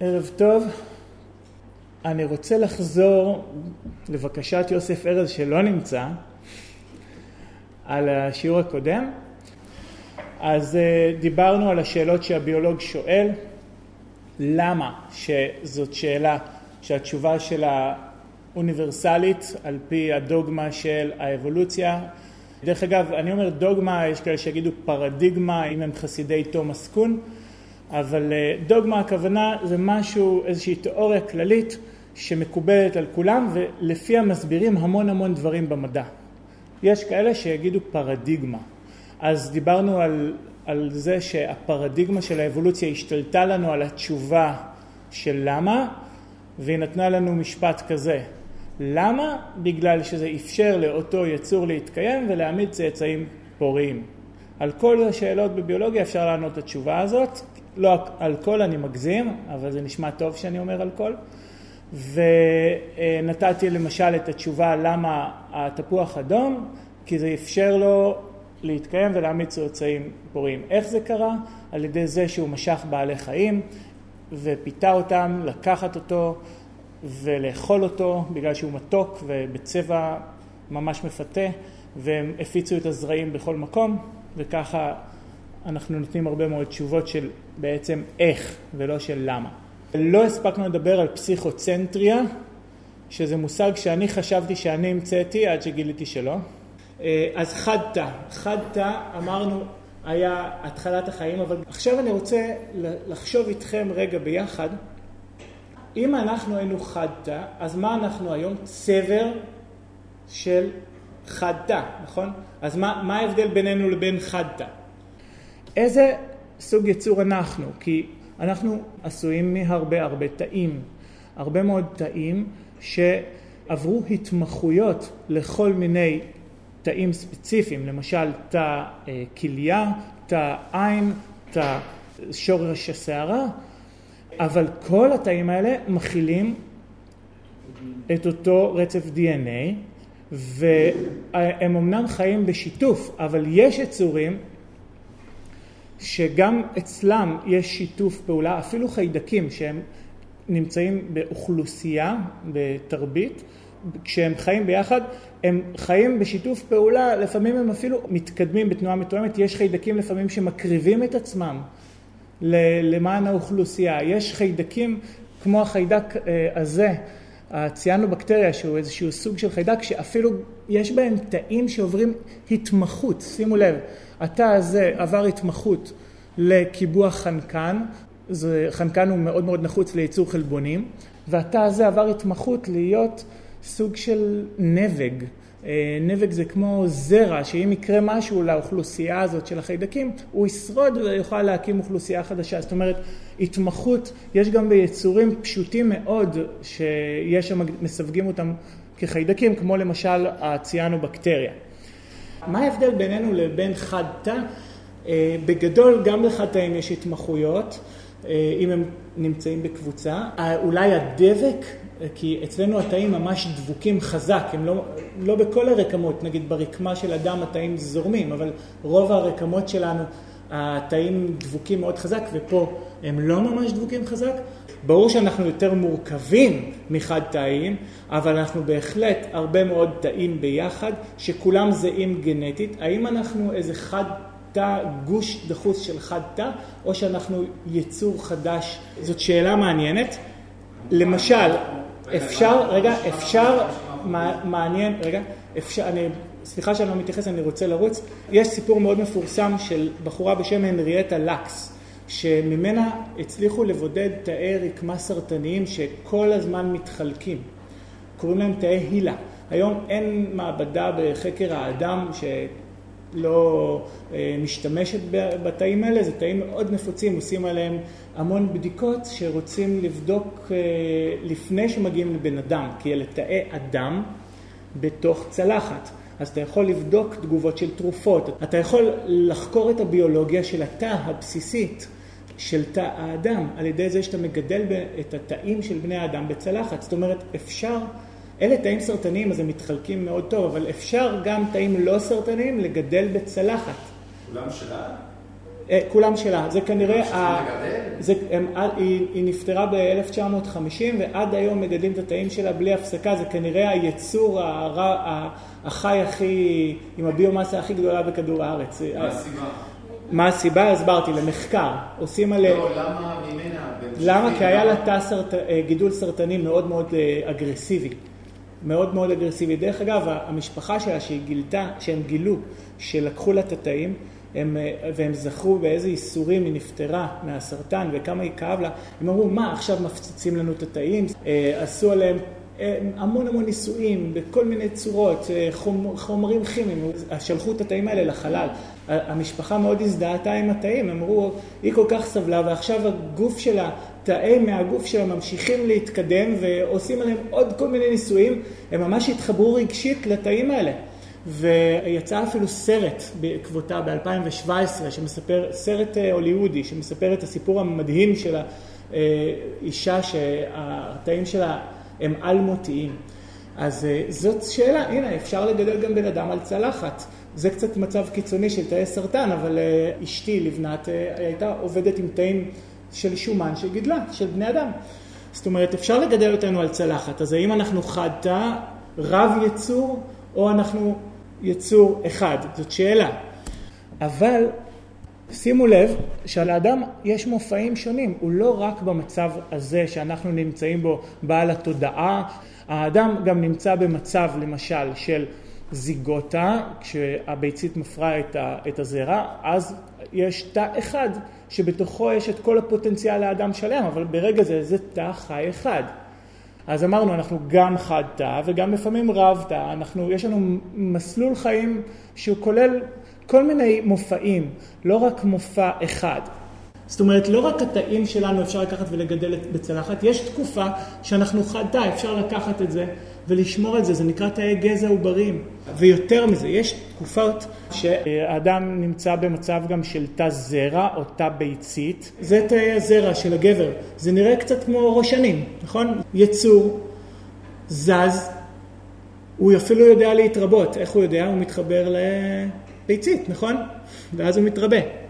ערב טוב. אני רוצה לחזור לבקשת יוסף ארז שלא נמצא על השיעור הקודם. אז אה, דיברנו על השאלות שהביולוג שואל, למה שזאת שאלה שהתשובה שלה אוניברסלית על פי הדוגמה של האבולוציה. דרך אגב, אני אומר דוגמה, יש כאלה שיגידו פרדיגמה, אם הם חסידי תומאס קון, אבל אה, דוגמה הכוונה זה משהו, איזושהי תיאוריה כללית שמקובלת על כולם ולפיה מסבירים המון המון דברים במדע. יש כאלה שיגידו פרדיגמה. אז דיברנו על, על זה שהפרדיגמה של האבולוציה השתלטה לנו על התשובה של למה, והיא נתנה לנו משפט כזה. למה? בגלל שזה אפשר לאותו יצור להתקיים ולהעמיד צאצאים פוריים. על כל השאלות בביולוגיה אפשר לענות את התשובה הזאת. לא כל אני מגזים, אבל זה נשמע טוב שאני אומר כל. ונתתי למשל את התשובה למה התפוח אדום, כי זה אפשר לו להתקיים ולהעמיד צאצאים פוריים. איך זה קרה? על ידי זה שהוא משך בעלי חיים ופיתה אותם, לקחת אותו ולאכול אותו בגלל שהוא מתוק ובצבע ממש מפתה והם הפיצו את הזרעים בכל מקום וככה אנחנו נותנים הרבה מאוד תשובות של בעצם איך ולא של למה. לא הספקנו לדבר על פסיכוצנטריה, שזה מושג שאני חשבתי שאני המצאתי עד שגיליתי שלא. אה, אז חדתא, חדתא אמרנו היה התחלת החיים, אבל עכשיו אני רוצה לחשוב איתכם רגע ביחד, אם אנחנו היינו חדתא, אז מה אנחנו היום? צבר של חדתא, נכון? אז מה, מה ההבדל בינינו לבין חדתא? איזה סוג יצור אנחנו? כי אנחנו עשויים מהרבה הרבה תאים, הרבה מאוד תאים שעברו התמחויות לכל מיני תאים ספציפיים, למשל תא אה, כליה, תא עין, תא שורש השערה, אבל כל התאים האלה מכילים את אותו רצף DNA והם אמנם חיים בשיתוף, אבל יש יצורים שגם אצלם יש שיתוף פעולה, אפילו חיידקים שהם נמצאים באוכלוסייה, בתרבית, כשהם חיים ביחד, הם חיים בשיתוף פעולה, לפעמים הם אפילו מתקדמים בתנועה מתואמת, יש חיידקים לפעמים שמקריבים את עצמם למען האוכלוסייה, יש חיידקים כמו החיידק אה, הזה, הציאנובקטריה שהוא איזשהו סוג של חיידק שאפילו יש בהם תאים שעוברים התמחות, שימו לב, התא הזה עבר התמחות לקיבוע חנקן, זה, חנקן הוא מאוד מאוד נחוץ לייצור חלבונים, והתא הזה עבר התמחות להיות סוג של נבג. אה, נבג זה כמו זרע, שאם יקרה משהו לאוכלוסייה הזאת של החיידקים, הוא ישרוד ויוכל להקים אוכלוסייה חדשה. זאת אומרת, התמחות יש גם ביצורים פשוטים מאוד, שיש שם, מסווגים אותם כחיידקים, כמו למשל הציאנובקטריה. מה ההבדל בינינו לבין חד תא? אה, בגדול גם לחד-תאים יש התמחויות, אה, אם הם נמצאים בקבוצה. אולי הדבק, כי אצלנו התאים ממש דבוקים חזק, הם לא, לא בכל הרקמות, נגיד ברקמה של אדם התאים זורמים, אבל רוב הרקמות שלנו התאים דבוקים מאוד חזק, ופה הם לא ממש דבוקים חזק. ברור שאנחנו יותר מורכבים מחד תאים, אבל אנחנו בהחלט הרבה מאוד תאים ביחד, שכולם זהים גנטית. האם אנחנו איזה חד תא, גוש דחוס של חד תא, או שאנחנו יצור חדש? זאת שאלה מעניינת. למשל, אפשר, רגע, אפשר, מעניין, רגע, אפשר, אני, סליחה שאני לא מתייחס, אני רוצה לרוץ. יש סיפור מאוד מפורסם של בחורה בשם הנריאטה לקס. שממנה הצליחו לבודד תאי רקמה סרטניים שכל הזמן מתחלקים. קוראים להם תאי הילה. היום אין מעבדה בחקר האדם שלא אה, משתמשת בתאים האלה, זה תאים מאוד נפוצים, עושים עליהם המון בדיקות שרוצים לבדוק אה, לפני שמגיעים לבן אדם, כי אלה תאי אדם בתוך צלחת. אז אתה יכול לבדוק תגובות של תרופות, אתה יכול לחקור את הביולוגיה של התא הבסיסית של תא האדם, על ידי זה שאתה מגדל את התאים של בני האדם בצלחת. זאת אומרת, אפשר, אלה תאים סרטניים אז הם מתחלקים מאוד טוב, אבל אפשר גם תאים לא סרטניים לגדל בצלחת. כולם של האדם? אה, כולם שלה. זה כנראה... ה... זה, הם, היא, היא נפטרה ב-1950 ועד היום מגדלים את התאים שלה בלי הפסקה. זה כנראה היצור הרע, החי הכי, עם הביומאסה הכי גדולה בכדור הארץ. מה הסיבה? מה הסיבה? הסברתי, למחקר. עושים עליה... לא, למה ממנה? למה? כי היה לה תא סרט... אה, גידול סרטני מאוד מאוד אה, אגרסיבי. מאוד מאוד אגרסיבי. דרך אגב, המשפחה שלה שהיא גילתה, שהם גילו, שלקחו לה את התאים, הם, אה, והם זכרו באיזה ייסורים היא נפטרה מהסרטן וכמה היא כאב לה, הם אמרו, מה, עכשיו מפציצים לנו את התאים? עשו עליהם המון המון ניסויים בכל מיני צורות, חומרים כימיים, שלחו את התאים האלה לחלל. המשפחה מאוד הזדהתה עם התאים, אמרו, היא כל כך סבלה ועכשיו הגוף שלה, תאי מהגוף שלה ממשיכים להתקדם ועושים עליהם עוד כל מיני ניסויים, הם ממש התחברו רגשית לתאים האלה. ויצא אפילו סרט בעקבותה ב-2017, שמספר, סרט אה, הוליוודי, שמספר את הסיפור המדהים של האישה שהתאים שלה הם אלמותיים. אז אה, זאת שאלה, הנה, אפשר לגדל גם בן אדם על צלחת. זה קצת מצב קיצוני של תאי סרטן, אבל אה, אשתי לבנת הייתה עובדת עם תאים של שומן שגידלה, של בני אדם. זאת אומרת, אפשר לגדל אותנו על צלחת, אז האם אנחנו חד תא, רב יצור, או אנחנו יצור אחד? זאת שאלה. אבל שימו לב שלאדם יש מופעים שונים, הוא לא רק במצב הזה שאנחנו נמצאים בו בעל התודעה, האדם גם נמצא במצב למשל של זיגוטה, כשהביצית מפרה את הזרע, אז יש תא אחד שבתוכו יש את כל הפוטנציאל לאדם שלם, אבל ברגע זה זה תא חי אחד. אז אמרנו, אנחנו גם חד תא וגם לפעמים רב תא, אנחנו, יש לנו מסלול חיים שהוא כולל כל מיני מופעים, לא רק מופע אחד. זאת אומרת, לא רק התאים שלנו אפשר לקחת ולגדל בצלחת, יש תקופה שאנחנו חד תא, אפשר לקחת את זה ולשמור את זה, זה נקרא תאי גזע עוברים. ויותר מזה, יש תקופות שהאדם נמצא במצב גם של תא זרע או תא ביצית, זה תאי הזרע של הגבר, זה נראה קצת כמו ראשנים, נכון? יצור, זז, הוא אפילו יודע להתרבות, איך הוא יודע? הוא מתחבר לביצית, נכון? ואז הוא מתרבה.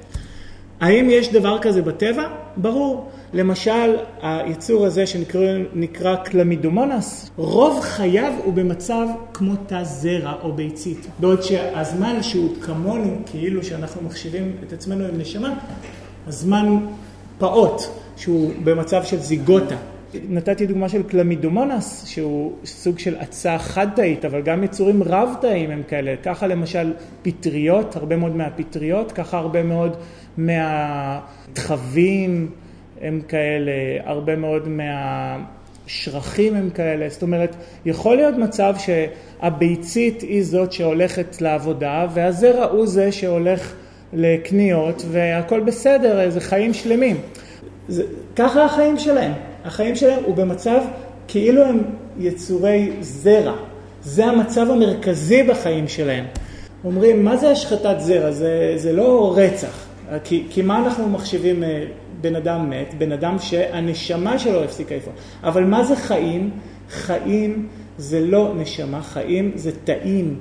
האם יש דבר כזה בטבע? ברור. למשל, היצור הזה שנקרא קלמידומונס, רוב חייו הוא במצב כמו תא זרע או ביצית. בעוד שהזמן שהוא כמונו, כאילו שאנחנו מחשיבים את עצמנו עם נשמה, הזמן פעוט, שהוא במצב של זיגוטה. נתתי דוגמה של קלמידומונס, שהוא סוג של עצה חד-תאית, אבל גם יצורים רב-תאיים הם כאלה. ככה למשל פטריות, הרבה מאוד מהפטריות, ככה הרבה מאוד מהתחבים הם כאלה, הרבה מאוד מהשרכים הם כאלה. זאת אומרת, יכול להיות מצב שהביצית היא זאת שהולכת לעבודה, והזרע הוא זה שהולך לקניות, והכל בסדר, זה חיים שלמים. זה, ככה החיים שלהם. החיים שלהם הוא במצב כאילו הם יצורי זרע. זה המצב המרכזי בחיים שלהם. אומרים, מה זה השחתת זרע? זה, זה לא רצח. כי, כי מה אנחנו מחשיבים אה, בן אדם מת? בן אדם שהנשמה שלו הפסיקה לפעול. אבל מה זה חיים? חיים זה לא נשמה, חיים זה תאים.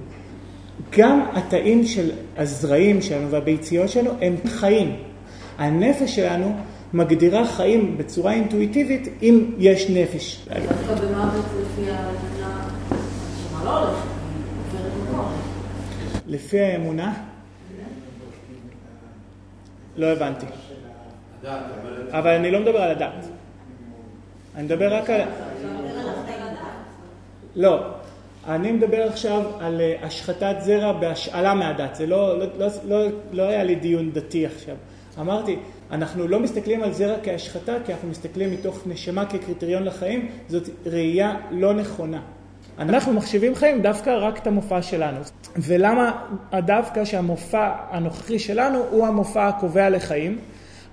גם התאים של הזרעים שלנו והביציות שלנו הם חיים. הנפש שלנו מגדירה חיים בצורה אינטואיטיבית אם יש נפש. לפי האמונה? לא הבנתי. אבל אני לא מדבר על הדת. אני מדבר רק על... לא. אני מדבר עכשיו על אה, השחתת זרע בהשאלה מהדת. זה לא, לא, לא, לא, לא היה לי דיון דתי עכשיו. אמרתי, אנחנו לא מסתכלים על זרע כהשחתה, כי אנחנו מסתכלים מתוך נשמה כקריטריון לחיים, זאת ראייה לא נכונה. אנחנו מחשיבים חיים דווקא רק את המופע שלנו. ולמה דווקא שהמופע הנוכחי שלנו הוא המופע הקובע לחיים?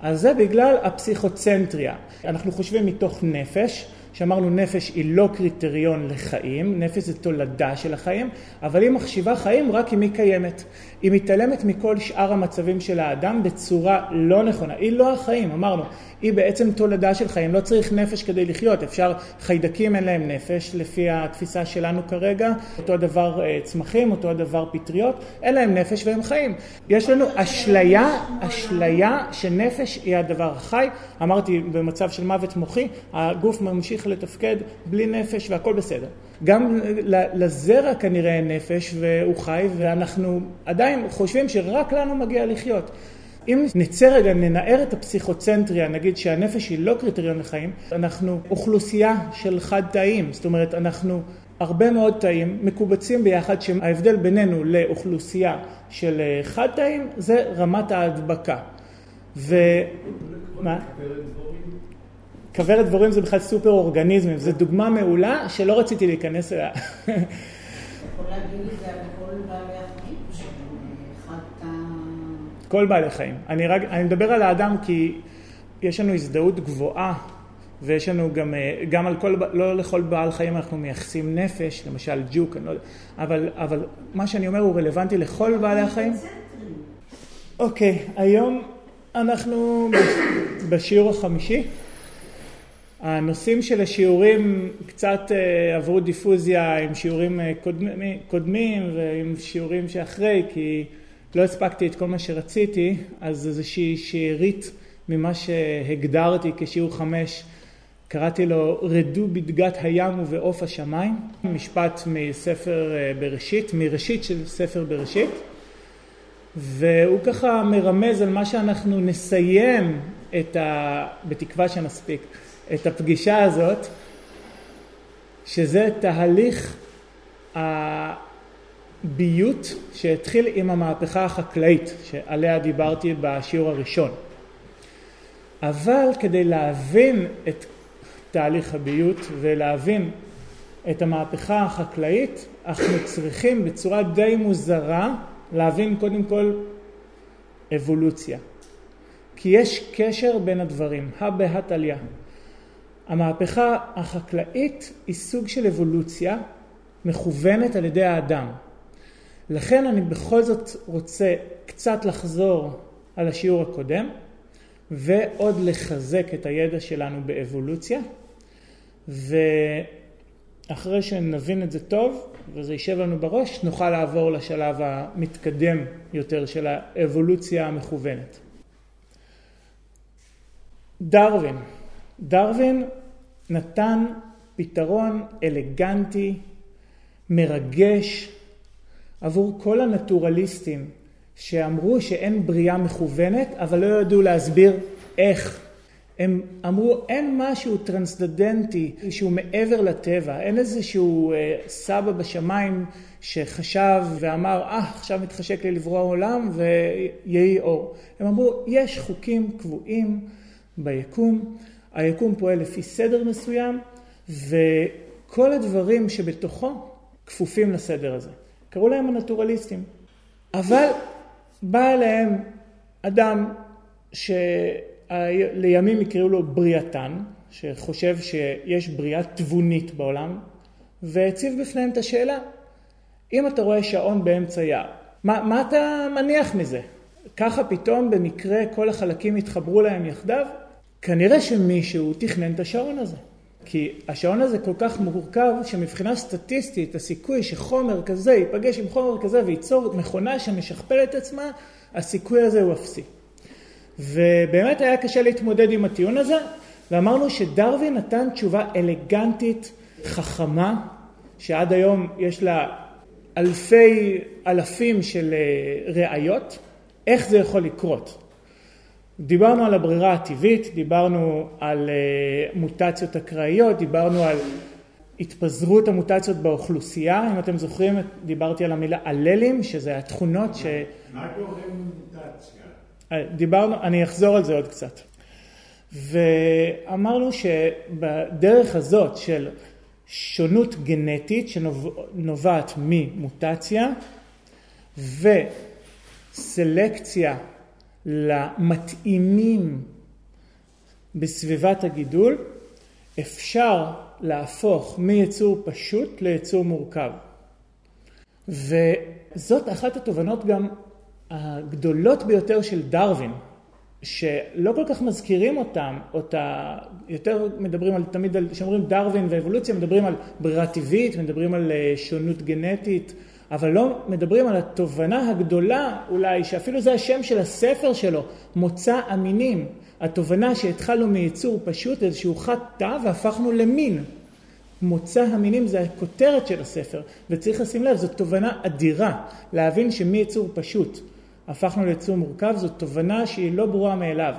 אז זה בגלל הפסיכוצנטריה. אנחנו חושבים מתוך נפש, שאמרנו נפש היא לא קריטריון לחיים, נפש זה תולדה של החיים, אבל היא מחשיבה חיים רק אם היא קיימת. היא מתעלמת מכל שאר המצבים של האדם בצורה לא נכונה. היא לא החיים, אמרנו. היא בעצם תולדה של חיים, לא צריך נפש כדי לחיות, אפשר, חיידקים אין להם נפש לפי התפיסה שלנו כרגע, אותו הדבר אה, צמחים, אותו הדבר פטריות, אין להם נפש והם חיים. יש לנו אשליה, אשליה שנפש היא הדבר החי, אמרתי במצב של מוות מוחי, הגוף ממשיך לתפקד בלי נפש והכל בסדר. גם לזרע כנראה אין נפש והוא חי ואנחנו עדיין חושבים שרק לנו מגיע לחיות. אם נצא רגע, ננער את הפסיכוצנטריה, נגיד שהנפש היא לא קריטריון לחיים, אנחנו אוכלוסייה של חד תאים, זאת אומרת אנחנו הרבה מאוד תאים מקובצים ביחד שההבדל בינינו לאוכלוסייה של אה, חד תאים זה רמת ההדבקה. ו... מה? כוורת דבורים זה בכלל סופר אורגניזמים, זו דוגמה מעולה שלא רציתי להיכנס אליה. כל בעלי חיים. אני, רק, אני מדבר על האדם כי יש לנו הזדהות גבוהה ויש לנו גם, אה, גם על כל, לא לכל בעל חיים אנחנו מייחסים נפש, למשל ג'וק, אני לא יודע, אבל, אבל מה שאני אומר הוא רלוונטי לכל בעלי החיים. אוקיי, okay, היום אנחנו בשיעור החמישי. הנושאים של השיעורים קצת אה, עברו דיפוזיה עם שיעורים אה, קודמים, קודמים ועם שיעורים שאחרי, כי לא הספקתי את כל מה שרציתי, אז איזושהי שארית ממה שהגדרתי כשיעור חמש, קראתי לו רדו בדגת הים ובעוף השמיים, משפט מספר אה, בראשית, מראשית של ספר בראשית, והוא ככה מרמז על מה שאנחנו נסיים את ה... בתקווה שנספיק, את הפגישה הזאת, שזה תהליך ביות שהתחיל עם המהפכה החקלאית שעליה דיברתי בשיעור הראשון. אבל כדי להבין את תהליך הביות ולהבין את המהפכה החקלאית, אנחנו צריכים בצורה די מוזרה להבין קודם כל אבולוציה. כי יש קשר בין הדברים, הא בהא תליא. המהפכה החקלאית היא סוג של אבולוציה מכוונת על ידי האדם. לכן אני בכל זאת רוצה קצת לחזור על השיעור הקודם ועוד לחזק את הידע שלנו באבולוציה ואחרי שנבין את זה טוב וזה יישב לנו בראש נוכל לעבור לשלב המתקדם יותר של האבולוציה המכוונת. דרווין, דרווין נתן פתרון אלגנטי, מרגש, עבור כל הנטורליסטים שאמרו שאין בריאה מכוונת, אבל לא ידעו להסביר איך. הם אמרו אין משהו טרנסדנטי שהוא מעבר לטבע, אין איזשהו אה, סבא בשמיים שחשב ואמר אה ah, עכשיו מתחשק לי לברוא העולם ויהי אור. הם אמרו יש חוקים קבועים ביקום, היקום פועל לפי סדר מסוים וכל הדברים שבתוכו כפופים לסדר הזה. קראו להם הנטורליסטים. אבל בא אליהם אדם שלימים יקראו לו בריאתן, שחושב שיש בריאה תבונית בעולם, והציב בפניהם את השאלה, אם אתה רואה שעון באמצע יער, מה, מה אתה מניח מזה? ככה פתאום במקרה כל החלקים התחברו להם יחדיו? כנראה שמישהו תכנן את השעון הזה. כי השעון הזה כל כך מורכב שמבחינה סטטיסטית הסיכוי שחומר כזה ייפגש עם חומר כזה וייצור מכונה שמשכפלת עצמה, הסיכוי הזה הוא אפסי. ובאמת היה קשה להתמודד עם הטיעון הזה, ואמרנו שדרווין נתן תשובה אלגנטית, חכמה, שעד היום יש לה אלפי אלפים של אה, ראיות, איך זה יכול לקרות. דיברנו על הברירה הטבעית, דיברנו על uh, מוטציות אקראיות, דיברנו על התפזרות המוטציות באוכלוסייה, אם אתם זוכרים דיברתי על המילה אללים, שזה התכונות ש... מה גורם מוטציה? אה, דיברנו, אני אחזור על זה עוד קצת. ואמרנו שבדרך הזאת של שונות גנטית שנובעת ממוטציה וסלקציה למתאימים בסביבת הגידול, אפשר להפוך מיצור פשוט ליצור מורכב. וזאת אחת התובנות גם הגדולות ביותר של דרווין. שלא כל כך מזכירים אותם, אותה, יותר מדברים על, תמיד כשאומרים דרווין ואבולוציה, מדברים על ברירה טבעית, מדברים על אה, שונות גנטית, אבל לא מדברים על התובנה הגדולה אולי, שאפילו זה השם של הספר שלו, מוצא המינים. התובנה שהתחלנו מיצור פשוט, איזשהו חד תא והפכנו למין. מוצא המינים זה הכותרת של הספר, וצריך לשים לב, זו תובנה אדירה, להבין שמיצור פשוט הפכנו ליצור מורכב, זו תובנה שהיא לא ברורה מאליו.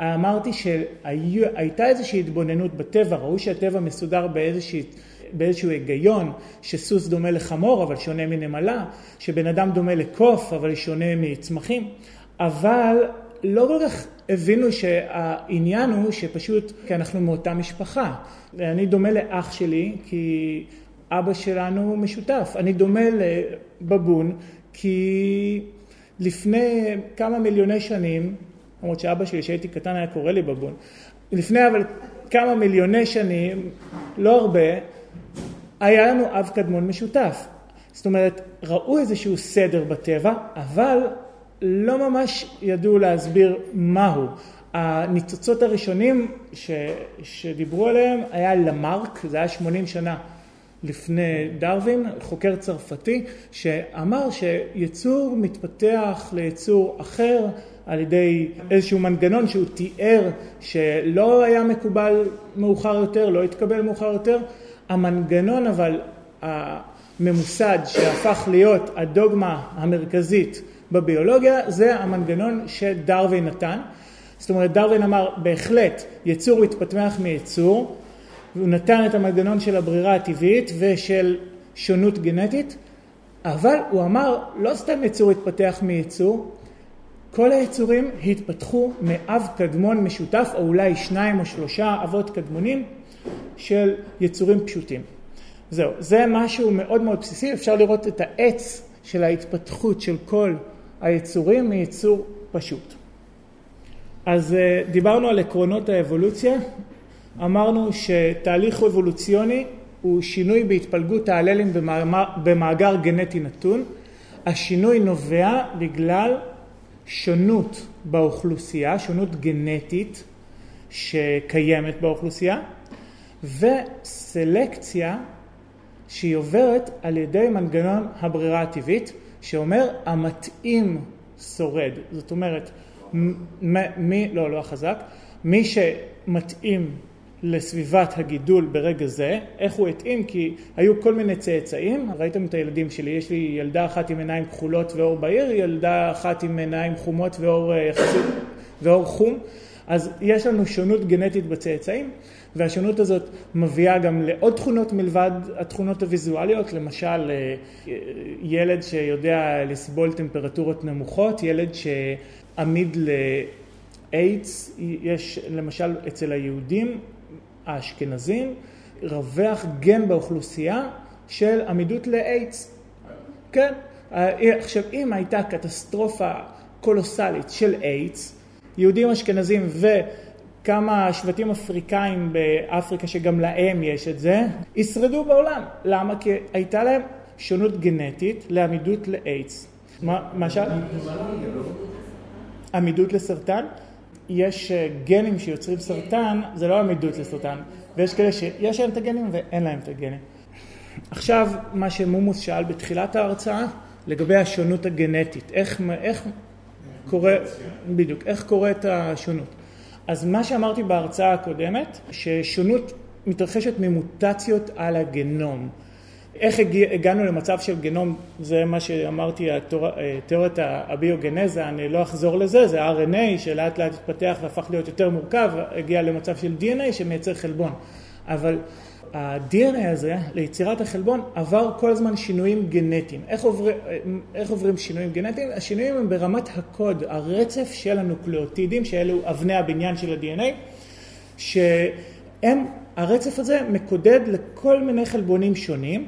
אמרתי שהייתה איזושהי התבוננות בטבע, ראו שהטבע מסודר באיזושהי, באיזשהו היגיון, שסוס דומה לחמור אבל שונה מנמלה, שבן אדם דומה לקוף אבל שונה מצמחים, אבל לא כל כך הבינו שהעניין הוא שפשוט כי אנחנו מאותה משפחה. אני דומה לאח שלי כי אבא שלנו משותף. אני דומה לבבון כי לפני כמה מיליוני שנים, למרות שאבא שלי כשהייתי קטן היה קורא לי בבון, לפני אבל כמה מיליוני שנים, לא הרבה, היה לנו אב קדמון משותף. זאת אומרת, ראו איזשהו סדר בטבע, אבל לא ממש ידעו להסביר מהו. הניצוצות הראשונים ש, שדיברו עליהם היה למרק, זה היה 80 שנה לפני דרווין, חוקר צרפתי, שאמר שיצור מתפתח ליצור אחר על ידי איזשהו מנגנון שהוא תיאר שלא היה מקובל מאוחר יותר, לא התקבל מאוחר יותר. המנגנון אבל הממוסד שהפך להיות הדוגמה המרכזית בביולוגיה זה המנגנון שדרווין נתן. זאת אומרת דרווין אמר בהחלט יצור מתפתח מיצור, הוא נתן את המנגנון של הברירה הטבעית ושל שונות גנטית, אבל הוא אמר לא סתם יצור התפתח מיצור, כל היצורים התפתחו מאב קדמון משותף או אולי שניים או שלושה אבות קדמונים של יצורים פשוטים. זהו, זה משהו מאוד מאוד בסיסי, אפשר לראות את העץ של ההתפתחות של כל היצורים מיצור פשוט. אז אה, דיברנו על עקרונות האבולוציה, אמרנו שתהליך אבולוציוני הוא שינוי בהתפלגות האללים במאגר גנטי נתון. השינוי נובע בגלל שונות באוכלוסייה, שונות גנטית שקיימת באוכלוסייה, וסלקציה שהיא עוברת על ידי מנגנון הברירה הטבעית, שאומר המתאים שורד. זאת אומרת, מי, לא, לא החזק, מי שמתאים לסביבת הגידול ברגע זה, איך הוא התאים, כי היו כל מיני צאצאים, ראיתם את הילדים שלי, יש לי ילדה אחת עם עיניים כחולות ואור בהיר, ילדה אחת עם עיניים חומות ואור, אה, ואור חום, אז יש לנו שונות גנטית בצאצאים, והשונות הזאת מביאה גם לעוד תכונות מלבד התכונות הוויזואליות, למשל אה, ילד שיודע לסבול טמפרטורות נמוכות, ילד שעמיד לאיידס, יש למשל אצל היהודים האשכנזים רווח גן באוכלוסייה של עמידות לאיידס. כן? עכשיו, אם הייתה קטסטרופה קולוסלית של איידס, יהודים אשכנזים וכמה שבטים אפריקאים באפריקה שגם להם יש את זה, ישרדו בעולם. למה? כי הייתה להם שונות גנטית לעמידות לאיידס. מה, שאל? עמידות לסרטן? יש אה, גנים שיוצרים סרטן, זה לא עמידות לסרטן, ויש כאלה שיש להם את הגנים ואין להם את הגנים. עכשיו, מה שמומוס שאל בתחילת ההרצאה, לגבי השונות הגנטית, איך, איך קורה, בדיוק, איך קורית השונות. אז מה שאמרתי בהרצאה הקודמת, ששונות מתרחשת ממוטציות על הגנום. איך הגיע, הגענו למצב של גנום, זה מה שאמרתי, תיאוריית הביוגנזה, אני לא אחזור לזה, זה RNA שלאט לאט התפתח והפך להיות יותר מורכב, הגיע למצב של DNA שמייצר חלבון. אבל ה-DNA הזה, ליצירת החלבון, עבר כל הזמן שינויים גנטיים. איך, עובר, איך עוברים שינויים גנטיים? השינויים הם ברמת הקוד, הרצף של הנוקלאוטידים, שאלו אבני הבניין של ה-DNA, שהם, הרצף הזה מקודד לכל מיני חלבונים שונים.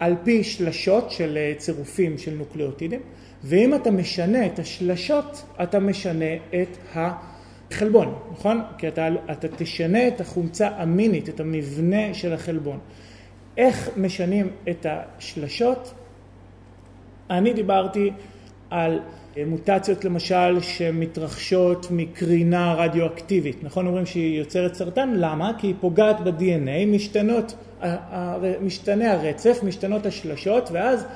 על פי שלשות של אה, צירופים של נוקלאוטידים, ואם אתה משנה את השלשות, אתה משנה את החלבון, נכון? כי אתה, אתה תשנה את החומצה המינית, את המבנה של החלבון. איך משנים את השלשות? אני דיברתי על מוטציות למשל שמתרחשות מקרינה רדיואקטיבית, נכון אומרים שהיא יוצרת סרטן? למה? כי היא פוגעת ב-DNA, משתנות, משתנה הרצף, משתנות השלשות ואז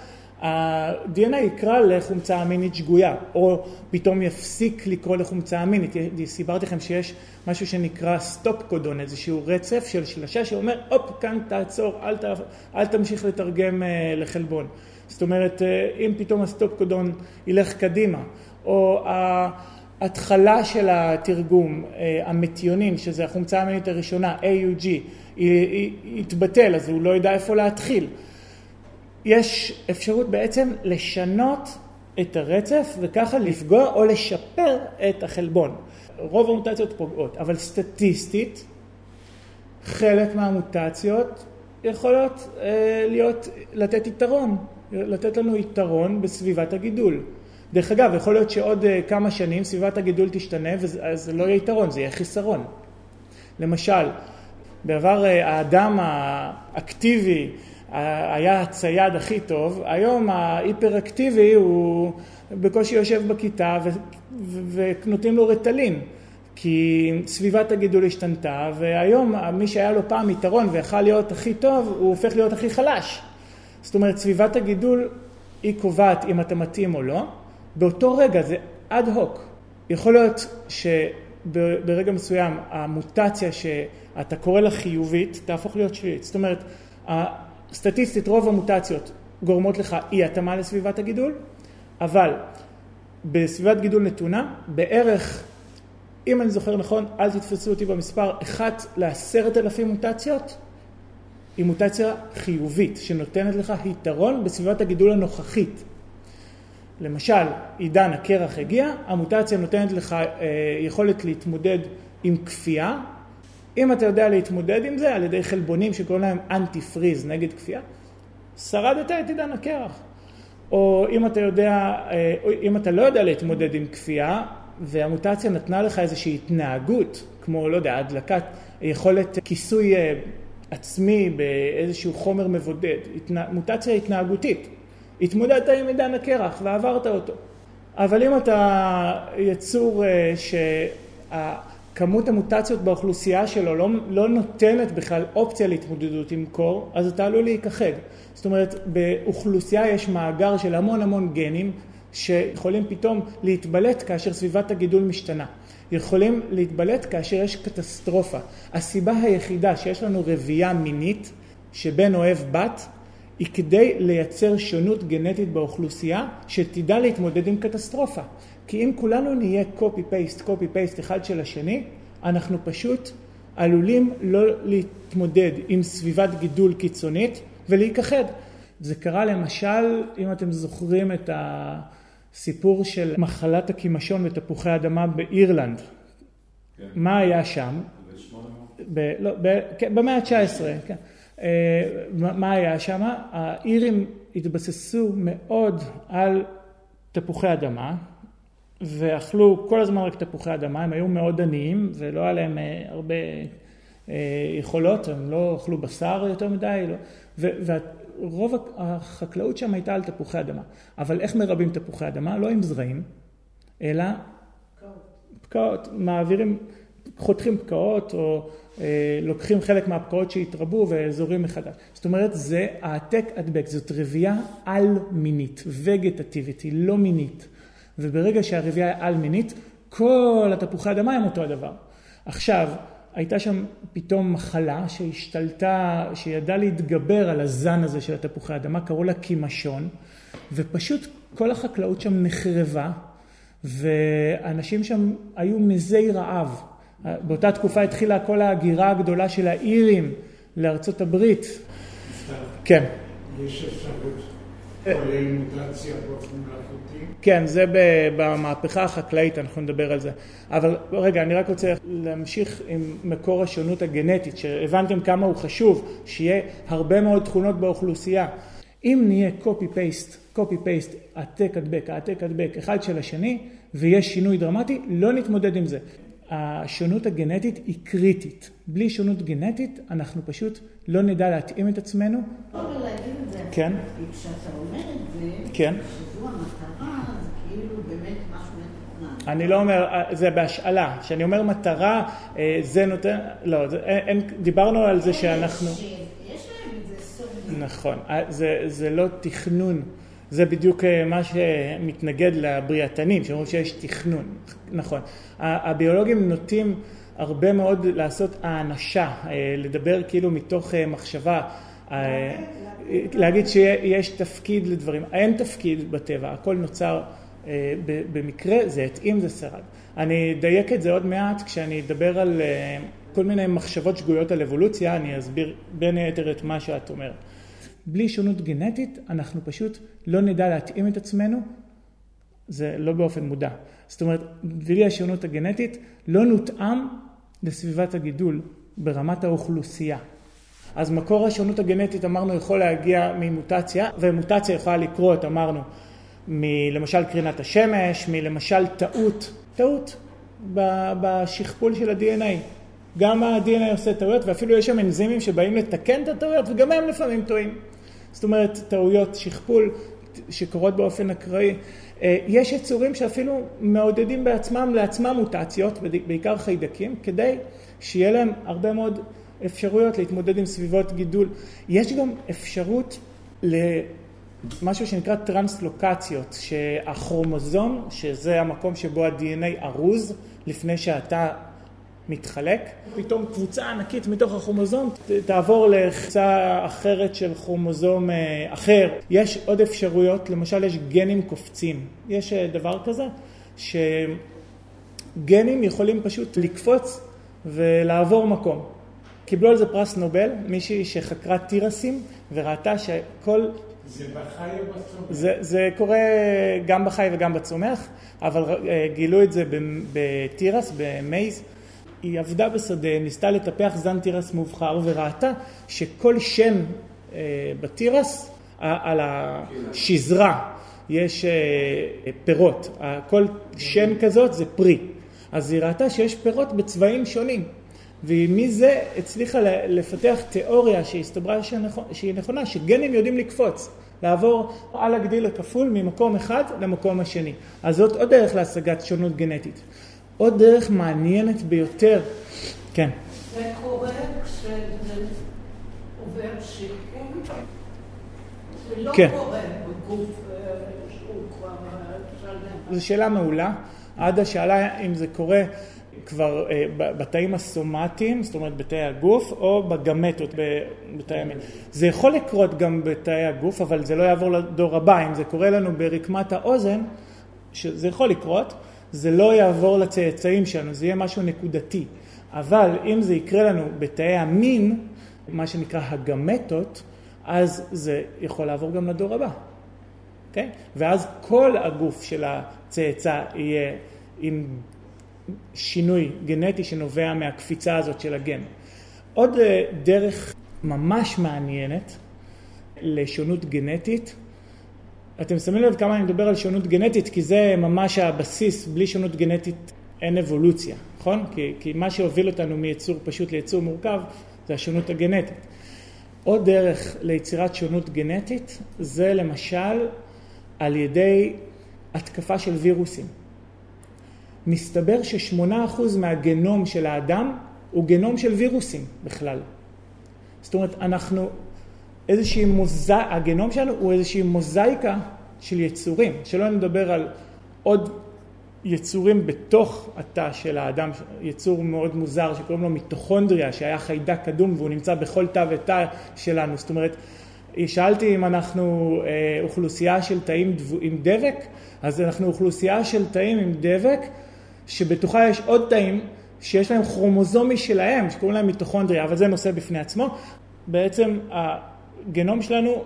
ה-DNA יקרא לחומצה אמינית שגויה, או פתאום יפסיק לקרוא לחומצה אמינית. סיפרתי לכם שיש משהו שנקרא stop codon, איזשהו רצף של שלשה שאומר, הופ, כאן תעצור, אל, ת, אל תמשיך לתרגם אה, לחלבון. זאת אומרת, אה, אם פתאום ה stop codon ילך קדימה, או ההתחלה של התרגום, אה, המטיונין, שזה החומצה האמינית הראשונה, AUG, יתבטל, אז הוא לא ידע איפה להתחיל. יש אפשרות בעצם לשנות את הרצף וככה לפגוע או לשפר את החלבון. רוב המוטציות פוגעות, אבל סטטיסטית חלק מהמוטציות יכולות אה, להיות, לתת יתרון, לתת לנו יתרון בסביבת הגידול. דרך אגב, יכול להיות שעוד אה, כמה שנים סביבת הגידול תשתנה וזה לא יהיה יתרון, זה יהיה חיסרון. למשל, בעבר אה, האדם האקטיבי היה הצייד הכי טוב, היום ההיפראקטיבי הוא בקושי יושב בכיתה ונותנים לו רטלין, כי סביבת הגידול השתנתה, והיום מי שהיה לו פעם יתרון ויכל להיות הכי טוב, הוא הופך להיות הכי חלש. זאת אומרת, סביבת הגידול היא קובעת אם אתה מתאים או לא, באותו רגע זה אד הוק. יכול להיות שברגע מסוים המוטציה שאתה קורא לה חיובית תהפוך להיות שלילית. זאת אומרת, סטטיסטית רוב המוטציות גורמות לך אי התאמה לסביבת הגידול, אבל בסביבת גידול נתונה, בערך, אם אני זוכר נכון, אל תתפסו אותי במספר, אחת לעשרת אלפים מוטציות, היא מוטציה חיובית, שנותנת לך יתרון בסביבת הגידול הנוכחית. למשל, עידן הקרח הגיע, המוטציה נותנת לך אה, יכולת להתמודד עם כפייה, אם אתה יודע להתמודד עם זה על ידי חלבונים שקוראים להם אנטי פריז נגד כפייה, שרדת את עידן הקרח. או אם אתה יודע, אה, אם אתה לא יודע להתמודד עם כפייה והמוטציה נתנה לך איזושהי התנהגות, כמו, לא יודע, הדלקת יכולת כיסוי אה, עצמי באיזשהו חומר מבודד, מוטציה התנהגותית. התמודדת עם עידן הקרח ועברת אותו. אבל אם אתה יצור אה, שה... כמות המוטציות באוכלוסייה שלו לא, לא נותנת בכלל אופציה להתמודדות עם קור, אז אתה עלול להיכחד. זאת אומרת, באוכלוסייה יש מאגר של המון המון גנים שיכולים פתאום להתבלט כאשר סביבת הגידול משתנה. יכולים להתבלט כאשר יש קטסטרופה. הסיבה היחידה שיש לנו רבייה מינית שבן אוהב בת היא כדי לייצר שונות גנטית באוכלוסייה שתדע להתמודד עם קטסטרופה. כי אם כולנו נהיה קופי פייסט, קופי פייסט אחד של השני, אנחנו פשוט עלולים לא להתמודד עם סביבת גידול קיצונית ולהיכחד. זה קרה למשל, אם אתם זוכרים את הסיפור של מחלת הקימשון ותפוחי אדמה באירלנד. כן. מה היה שם? ב, לא, ב, כן, במאה ה-19, כן. אה, מה היה שם? האירים התבססו מאוד על תפוחי אדמה, ואכלו כל הזמן רק תפוחי אדמה, הם היו מאוד עניים ולא היה להם אה, הרבה אה, יכולות, הם לא אכלו בשר יותר מדי, לא, ורוב החקלאות שם הייתה על תפוחי אדמה. אבל איך מרבים תפוחי אדמה? לא עם זרעים, אלא פקעות, מעבירים, חותכים פקעות או אה, לוקחים חלק מהפקעות שהתרבו ואזורים מחדש. זאת אומרת, זה העתק הדבק, זאת רבייה על-מינית, וגטטיבית, היא לא מינית. וברגע שהרבייה היא על-מינית, כל התפוחי אדמה הם אותו הדבר. עכשיו, הייתה שם פתאום מחלה שהשתלטה, שידעה להתגבר על הזן הזה של התפוחי אדמה, קראו לה קימשון, ופשוט כל החקלאות שם נחרבה, ואנשים שם היו מזי רעב. באותה תקופה התחילה כל ההגירה הגדולה של האירים לארצות הברית. כן. יש אפשרות כן, זה במהפכה החקלאית, אנחנו נדבר על זה. אבל רגע, אני רק רוצה להמשיך עם מקור השונות הגנטית, שהבנתם כמה הוא חשוב, שיהיה הרבה מאוד תכונות באוכלוסייה. אם נהיה copy paste, copy paste, העתק הדבק, העתק הדבק, אחד של השני, ויש שינוי דרמטי, לא נתמודד עם זה. השונות הגנטית היא קריטית. בלי שונות גנטית אנחנו פשוט לא נדע להתאים את עצמנו. אבל להגיד את זה, כן. כשאתה אומר את זה, כן. שזו המטרה, זה כאילו באמת אני לא אומר, זה בהשאלה. כשאני אומר מטרה, אה, זה נותן, לא, זה, אין, דיברנו על זה שאנחנו... יש להם את זה סוג. נכון, אה, זה, זה לא תכנון. זה בדיוק אה, מה שמתנגד לבריאתנים, שאומרים שיש תכנון. נכון. הביולוגים נוטים הרבה מאוד לעשות האנשה, לדבר כאילו מתוך מחשבה. להגיד שיש תפקיד לדברים. אין תפקיד בטבע, הכל נוצר אה, במקרה, זה התאים, זה שרד. אני אדייק את זה עוד מעט כשאני אדבר על אה, כל מיני מחשבות שגויות על אבולוציה, אני אסביר בין היתר את מה שאת אומרת. בלי שונות גנטית אנחנו פשוט לא נדע להתאים את עצמנו, זה לא באופן מודע. זאת אומרת, בלי השונות הגנטית לא נותאם לסביבת הגידול ברמת האוכלוסייה. אז מקור השונות הגנטית אמרנו יכול להגיע ממוטציה, ומוטציה יכולה לקרות אמרנו מלמשל קרינת השמש, מלמשל טעות, טעות בשכפול של ה-DNA. גם ה-DNA עושה טעויות ואפילו יש שם אנזימים שבאים לתקן את הטעויות וגם הם לפעמים טועים. זאת אומרת טעויות שכפול שקורות באופן אקראי. אה, יש יצורים שאפילו מעודדים בעצמם לעצמם מוטציות, בעיקר חיידקים, כדי שיהיה להם הרבה מאוד אפשרויות להתמודד עם סביבות גידול. יש גם אפשרות למשהו שנקרא טרנסלוקציות, שהכרומוזום, שזה המקום שבו ה-DNA ארוז לפני שאתה מתחלק, פתאום קבוצה ענקית מתוך הכרומוזום תעבור לקבוצה אחרת של כרומוזום אה, אחר. יש עוד אפשרויות, למשל יש גנים קופצים. יש אה, דבר כזה שגנים יכולים פשוט לקפוץ ולעבור מקום. קיבלו על זה פרס נובל, מישהי שחקרה תירסים וראתה שכל... זה בחי או בצומח? זה, זה קורה גם בחי וגם בצומח, אבל אה, גילו את זה בתירס, במייז. היא עבדה בשדה, ניסתה לטפח זן תירס מובחר וראתה שכל שן אה, בתירס, על השזרה יש אה, פירות, כל שן כזאת זה פרי. אז היא ראתה שיש פירות בצבעים שונים. ומזה הצליחה לפתח תיאוריה שהסתברה שהיא נכונה, שגנים יודעים לקפוץ, לעבור על הגדיל הכפול ממקום אחד למקום השני. אז זאת עוד דרך להשגת שונות גנטית. עוד דרך מעניינת ביותר, כן. זה קורה כשזה עובר שיקום? זה לא כן. קורה בגוף אה, שהוא כבר שלם. זו שאלה מעולה. עדה שאלה אם זה קורה כבר אה, בתאים הסומטיים, זאת אומרת בתאי הגוף, או בגמטות בתאי המין. זה יכול לקרות גם בתאי הגוף, אבל זה לא יעבור לדור הבא. אם זה קורה לנו ברקמת האוזן, שזה יכול לקרות, זה לא יעבור לצאצאים שלנו, זה יהיה משהו נקודתי. אבל אם זה יקרה לנו בתאי המין, מה שנקרא הגמטות, אז זה יכול לעבור גם לדור הבא. Okay? אוקיי? ואז כל הגוף של הצאצא יהיה עם שינוי גנטי שנובע מהקפיצה הזאת של הגן. עוד אה, דרך ממש מעניינת לשונות גנטית, אתם שמים לב כמה אני מדבר על שונות גנטית, כי זה ממש הבסיס, בלי שונות גנטית אין אבולוציה, נכון? כי, כי מה שהוביל אותנו מיצור פשוט ליצור מורכב זה השונות הגנטית. עוד דרך ליצירת שונות גנטית זה למשל על ידי התקפה של וירוסים. מסתבר ששמונה אחוז מהגנום של האדם הוא גנום של וירוסים בכלל. זאת אומרת, אנחנו איזושהי מוזאיקה, הגנום שלנו הוא איזושהי מוזאיקה של יצורים, שלא נדבר על עוד יצורים בתוך התא של האדם, יצור מאוד מוזר שקוראים לו מיטוכונדריה, שהיה חיידק קדום והוא נמצא בכל תא ותא שלנו. זאת אומרת, שאלתי אם אנחנו אה, אוכלוסייה של תאים עם דבק, אז אנחנו אוכלוסייה של תאים עם דבק שבתוכה יש עוד תאים שיש להם כרומוזומי שלהם, שקוראים להם מיטוכונדריה, אבל זה נושא בפני עצמו. בעצם הגנום שלנו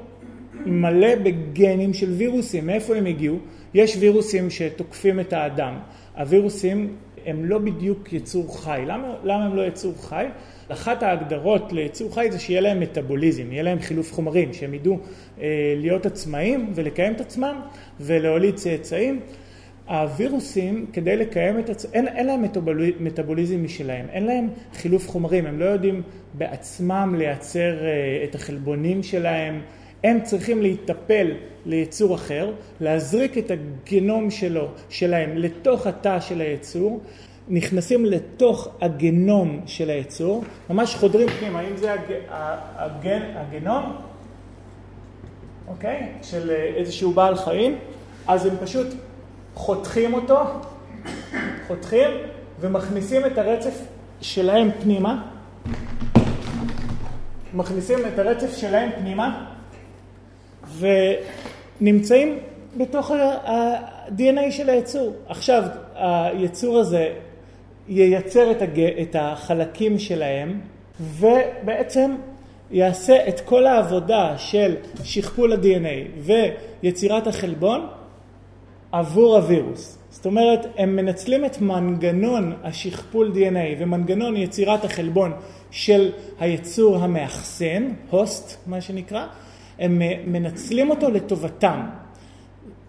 מלא בגנים של וירוסים. מאיפה הם הגיעו? יש וירוסים שתוקפים את האדם. הווירוסים הם לא בדיוק יצור חי. למה, למה הם לא יצור חי? אחת ההגדרות ליצור חי זה שיהיה להם מטאבוליזם, יהיה להם חילוף חומרים, שהם ידעו אה, להיות עצמאים ולקיים את עצמם ולהוליד צאצאים. הווירוסים, כדי לקיים את עצמם, אין, אין להם מטאבוליזם משלהם, אין להם חילוף חומרים, הם לא יודעים בעצמם לייצר אה, את החלבונים שלהם, הם צריכים להיטפל ליצור אחר, להזריק את הגנום שלו, שלהם לתוך התא של היצור, נכנסים לתוך הגנום של היצור, ממש חודרים פנימה, אם זה הג... הגן... הגנום, אוקיי? של איזשהו בעל חיים, אז הם פשוט חותכים אותו, חותכים ומכניסים את הרצף שלהם פנימה, מכניסים את הרצף שלהם פנימה ונמצאים בתוך ה-DNA של היצור. עכשיו, היצור הזה ייצר את, הג... את החלקים שלהם ובעצם יעשה את כל העבודה של שכפול ה-DNA ויצירת החלבון עבור הווירוס. זאת אומרת, הם מנצלים את מנגנון השכפול DNA ומנגנון יצירת החלבון של היצור המאחסן, הוסט מה שנקרא, הם מנצלים אותו לטובתם.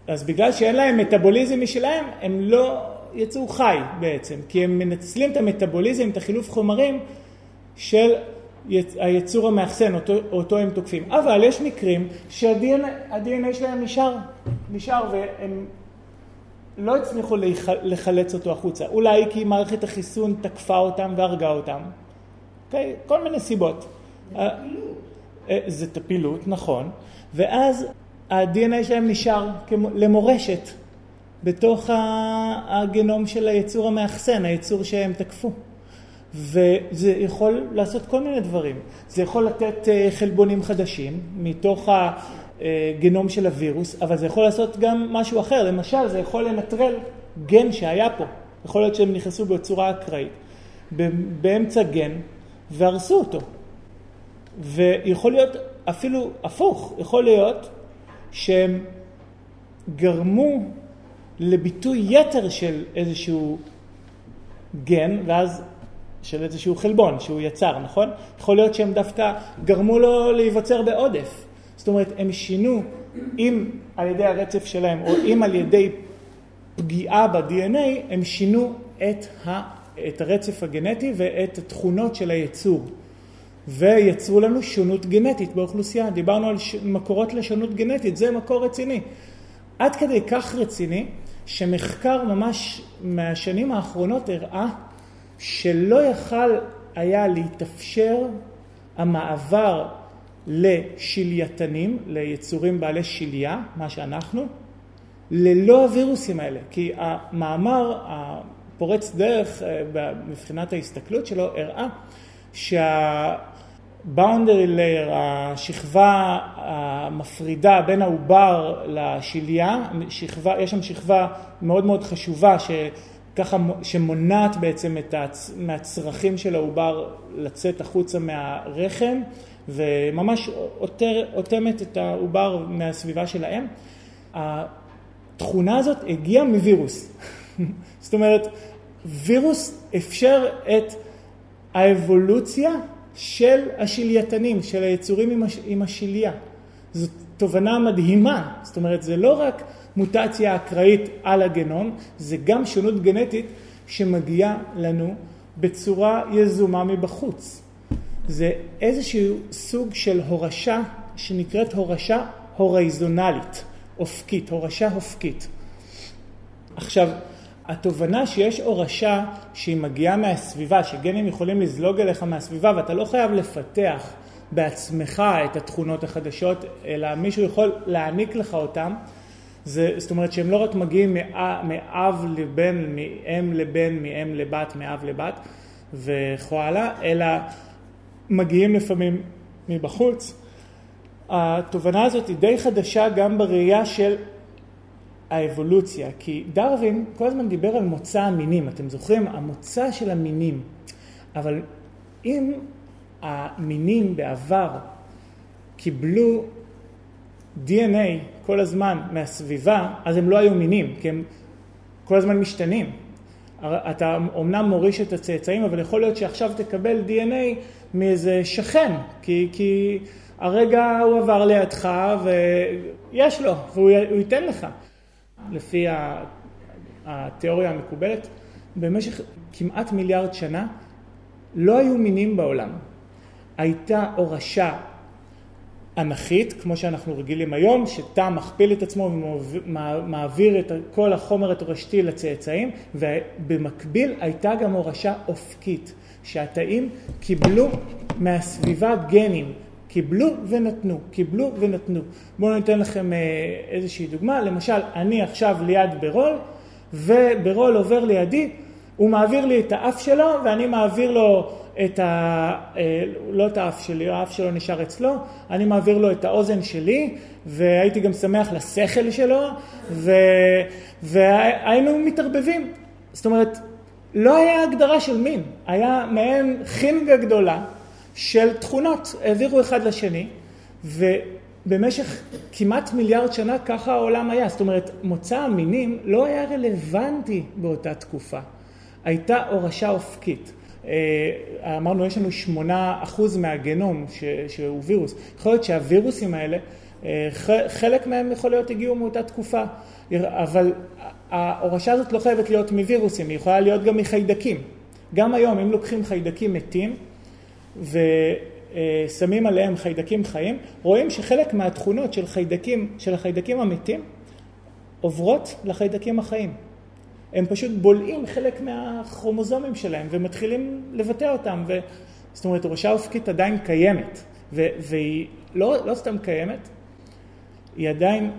אז בגלל שאין להם מטאבוליזם משלהם, הם לא יצור חי בעצם, כי הם מנצלים את המטאבוליזם, את החילוף חומרים של היצור המאחסן, אותו, אותו הם תוקפים. אבל יש מקרים שה-DNA שלהם נשאר, נשאר והם לא הצליחו לחלץ אותו החוצה. אולי כי מערכת החיסון תקפה אותם והרגה אותם. Okay? אוקיי? כל מיני סיבות. זה אה, טפילות, נכון. ואז ה-DNA שלהם נשאר למורשת בתוך הגנום של היצור המאחסן, היצור שהם תקפו. וזה יכול לעשות כל מיני דברים. זה יכול לתת אה, חלבונים חדשים מתוך הגנום של הווירוס, אבל זה יכול לעשות גם משהו אחר. למשל, זה יכול לנטרל גן שהיה פה. יכול להיות שהם נכנסו בצורה אקראית, באמצע גן, והרסו אותו. ויכול להיות אפילו הפוך, יכול להיות שהם גרמו לביטוי יתר של איזשהו גן, ואז של איזשהו חלבון שהוא יצר, נכון? יכול להיות שהם דווקא גרמו לו להיווצר בעודף. אומרת, הם שינו, אם על ידי הרצף שלהם, או אם על ידי פגיעה ב-DNA, הם שינו את, ה, את הרצף הגנטי ואת התכונות של היצור. ויצרו לנו שונות גנטית באוכלוסייה. דיברנו על ש... מקורות לשונות גנטית, זה מקור רציני. עד כדי כך רציני, שמחקר ממש מהשנים האחרונות הראה שלא יכל היה להתאפשר המעבר לשלייתנים, ליצורים בעלי שליה, מה שאנחנו, ללא הווירוסים האלה. כי המאמר הפורץ דרך אה, מבחינת ההסתכלות שלו הראה שה-boundary layer, השכבה המפרידה בין העובר לשליה, שכבה, יש שם שכבה מאוד מאוד חשובה ש... ככה שמונעת בעצם את הצ... מהצרכים של העובר לצאת החוצה מהרחם וממש אוטמת את העובר מהסביבה של האם. התכונה הזאת הגיעה מווירוס. זאת אומרת, וירוס אפשר את האבולוציה של השלייתנים, של היצורים עם, הש... עם השליה. זאת תובנה מדהימה. זאת אומרת, זה לא רק מוטציה אקראית על הגנום, זה גם שונות גנטית שמגיעה לנו בצורה יזומה מבחוץ. זה איזשהו סוג של הורשה שנקראת הורשה הורייזונלית, אופקית, הורשה אופקית. עכשיו, התובנה שיש הורשה שהיא מגיעה מהסביבה, שגנים יכולים לזלוג אליך מהסביבה ואתה לא חייב לפתח בעצמך את התכונות החדשות, אלא מישהו יכול להעניק לך אותם, זה, זאת אומרת שהם לא רק מגיעים מאב לבן, מאם לבן, מאם לבת, מאב לבת וכו הלאה, אלא מגיעים לפעמים מבחוץ. התובנה הזאת היא די חדשה גם בראייה של האבולוציה, כי דרווין כל הזמן דיבר על מוצא המינים, אתם זוכרים? המוצא של המינים. אבל אם המינים בעבר קיבלו DNA כל הזמן מהסביבה, אז הם לא היו מינים, כי הם כל הזמן משתנים. אתה אומנם מוריש את הצאצאים, אבל יכול להיות שעכשיו תקבל DNA מאיזה שכן, כי, כי הרגע הוא עבר לידך ויש לו, והוא ייתן לך. לפי התיאוריה המקובלת, במשך כמעט מיליארד שנה לא היו מינים בעולם. הייתה הורשה אנכית, כמו שאנחנו רגילים היום, שתא מכפיל את עצמו ומעביר את כל החומר התורשתי לצאצאים, ובמקביל הייתה גם הורשה אופקית, שהתאים קיבלו מהסביבה גנים, קיבלו ונתנו, קיבלו ונתנו. בואו ניתן לכם אה, איזושהי דוגמה, למשל אני עכשיו ליד ברול, וברול עובר לידי, הוא מעביר לי את האף שלו ואני מעביר לו את ה... אה, לא את האף שלי, האף שלו נשאר אצלו, אני מעביר לו את האוזן שלי, והייתי גם שמח לשכל שלו, ו... והיינו מתערבבים. זאת אומרת, לא היה הגדרה של מין, היה מעין חינגה גדולה של תכונות, העבירו אחד לשני, ובמשך כמעט מיליארד שנה ככה העולם היה. זאת אומרת, מוצא המינים לא היה רלוונטי באותה תקופה. הייתה הורשה אופקית. אה, אמרנו יש לנו שמונה אחוז מהגנום ש, שהוא וירוס, יכול להיות שהווירוסים האלה, חלק מהם יכול להיות הגיעו מאותה תקופה, אבל ההורשה הזאת לא חייבת להיות מווירוסים, היא יכולה להיות גם מחיידקים. גם היום אם לוקחים חיידקים מתים ושמים עליהם חיידקים חיים, רואים שחלק מהתכונות של, חיידקים, של החיידקים המתים עוברות לחיידקים החיים. הם פשוט בולעים חלק מהכרומוזומים שלהם ומתחילים לבטא אותם. ו... זאת אומרת, ראשה אופקית עדיין קיימת, ו... והיא לא, לא סתם קיימת, היא עדיין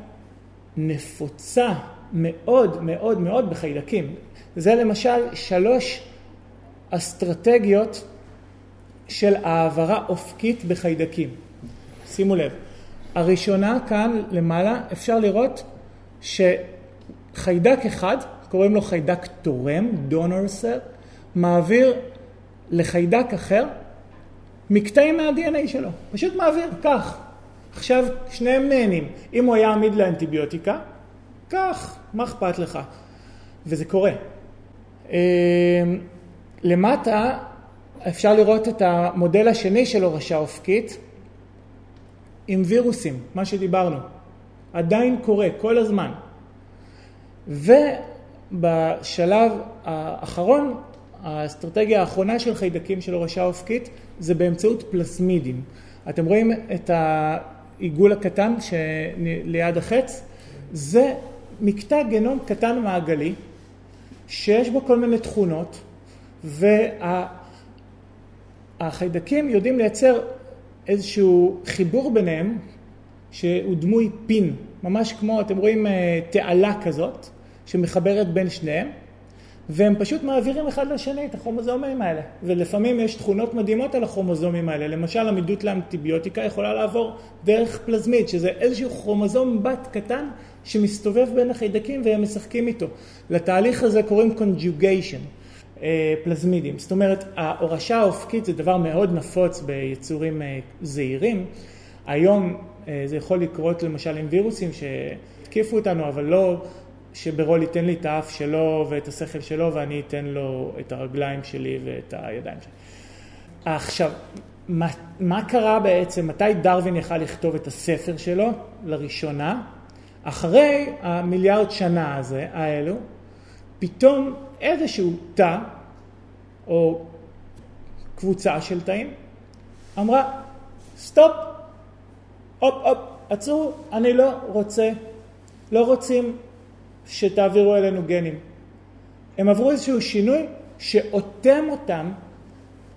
נפוצה מאוד מאוד מאוד בחיידקים. זה למשל שלוש אסטרטגיות של העברה אופקית בחיידקים. שימו לב, הראשונה כאן למעלה אפשר לראות שחיידק אחד קוראים לו חיידק תורם, donor cell, מעביר לחיידק אחר מקטעים מה-DNA שלו, פשוט מעביר, כך. עכשיו שניהם נהנים. אם הוא היה עמיד לאנטיביוטיקה, כך, מה אכפת לך? וזה קורה. אמ, למטה אפשר לראות את המודל השני של הורשה אופקית עם וירוסים, מה שדיברנו. עדיין קורה, כל הזמן. בשלב האחרון, האסטרטגיה האחרונה של חיידקים של הורשה אופקית זה באמצעות פלסמידים. אתם רואים את העיגול הקטן שליד החץ? זה מקטע גנום קטן מעגלי שיש בו כל מיני תכונות והחיידקים וה... יודעים לייצר איזשהו חיבור ביניהם שהוא דמוי פין, ממש כמו, אתם רואים אה, תעלה כזאת שמחברת בין שניהם, והם פשוט מעבירים אחד לשני את הכרומוזומים האלה. ולפעמים יש תכונות מדהימות על הכרומוזומים האלה. למשל עמידות לאנטיביוטיקה יכולה לעבור דרך פלזמיד, שזה איזשהו כרומוזום בת קטן שמסתובב בין החיידקים והם משחקים איתו. לתהליך הזה קוראים conjugation, אה, פלזמידים. זאת אומרת, ההורשה האופקית זה דבר מאוד נפוץ ביצורים אה, זעירים. היום אה, זה יכול לקרות למשל עם וירוסים שהתקיפו אותנו, אבל לא שברול ייתן לי את האף שלו ואת השכל שלו ואני אתן לו את הרגליים שלי ואת הידיים שלי. עכשיו, מה, מה קרה בעצם, מתי דרווין יכל לכתוב את הספר שלו לראשונה? אחרי המיליארד שנה הזה, האלו, פתאום איזשהו תא או קבוצה של תאים אמרה, סטופ, הופ הופ, עצרו, אני לא רוצה, לא רוצים שתעבירו אלינו גנים. הם עברו איזשהו שינוי שאוטם אותם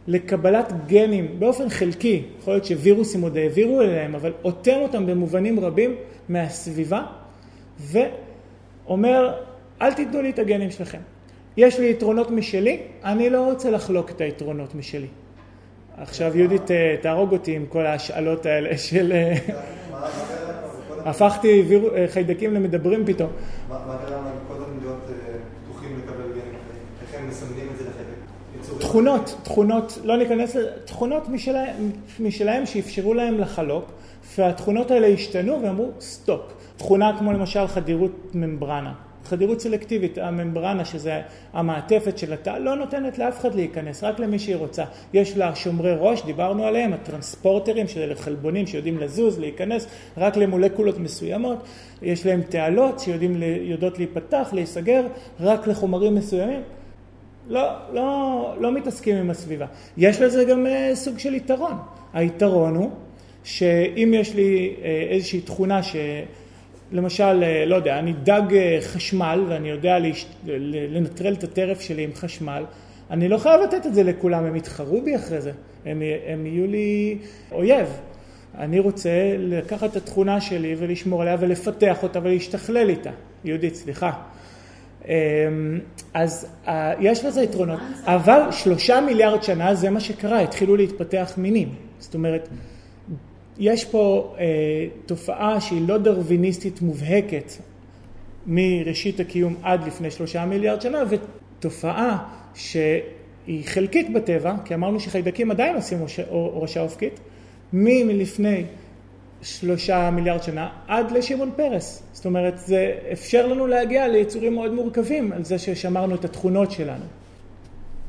לקבלת גנים באופן חלקי, יכול להיות שווירוסים עוד העבירו אליהם, אבל אוטם אותם במובנים רבים מהסביבה ואומר אל תיתנו לי את הגנים שלכם. יש לי יתרונות משלי, אני לא רוצה לחלוק את היתרונות משלי. עכשיו יהודית אה, תהרוג אותי עם כל ההשאלות האלה של... הפכתי אה, חיידקים למדברים פתאום. מה קרה להם קודם להיות אה, פתוחים לקבל גנים איך הם מסמנים את זה לחלק? תכונות, תכונות, לא ניכנס לזה, תכונות משלהם שאפשרו להם לחלוק, והתכונות האלה השתנו ואמרו סטופ. תכונה כמו למשל חדירות ממברנה. חדירות סלקטיבית, הממברנה שזה המעטפת של התא, לא נותנת לאף אחד להיכנס, רק למי שהיא רוצה. יש לה שומרי ראש, דיברנו עליהם, הטרנספורטרים, שזה חלבונים שיודעים לזוז, להיכנס, רק למולקולות מסוימות. יש להם תעלות שיודעות להיפתח, להיסגר, רק לחומרים מסוימים. לא, לא, לא מתעסקים עם הסביבה. יש לזה גם uh, סוג של יתרון. היתרון הוא שאם יש לי אה, איזושהי תכונה שלמשל, אה, לא יודע, אני דג אה, חשמל ואני יודע להש... לנטרל את הטרף שלי עם חשמל, אני לא חייב לתת את זה לכולם, הם יתחרו בי אחרי זה, הם, הם יהיו לי אויב. אני רוצה לקחת את התכונה שלי ולשמור עליה ולפתח אותה ולהשתכלל איתה. יהודית, סליחה. אמ, אז יש לזה יתרונות, אבל שלושה מיליארד שנה זה מה שקרה, התחילו להתפתח מינים. זאת אומרת, יש פה אה, תופעה שהיא לא דרוויניסטית מובהקת מראשית הקיום עד לפני שלושה מיליארד שנה, ותופעה שהיא חלקית בטבע, כי אמרנו שחיידקים עדיין עושים הורשה אופקית, מלפני שלושה מיליארד שנה עד לשמעון פרס. זאת אומרת, זה אפשר לנו להגיע ליצורים מאוד מורכבים על זה ששמרנו את התכונות שלנו.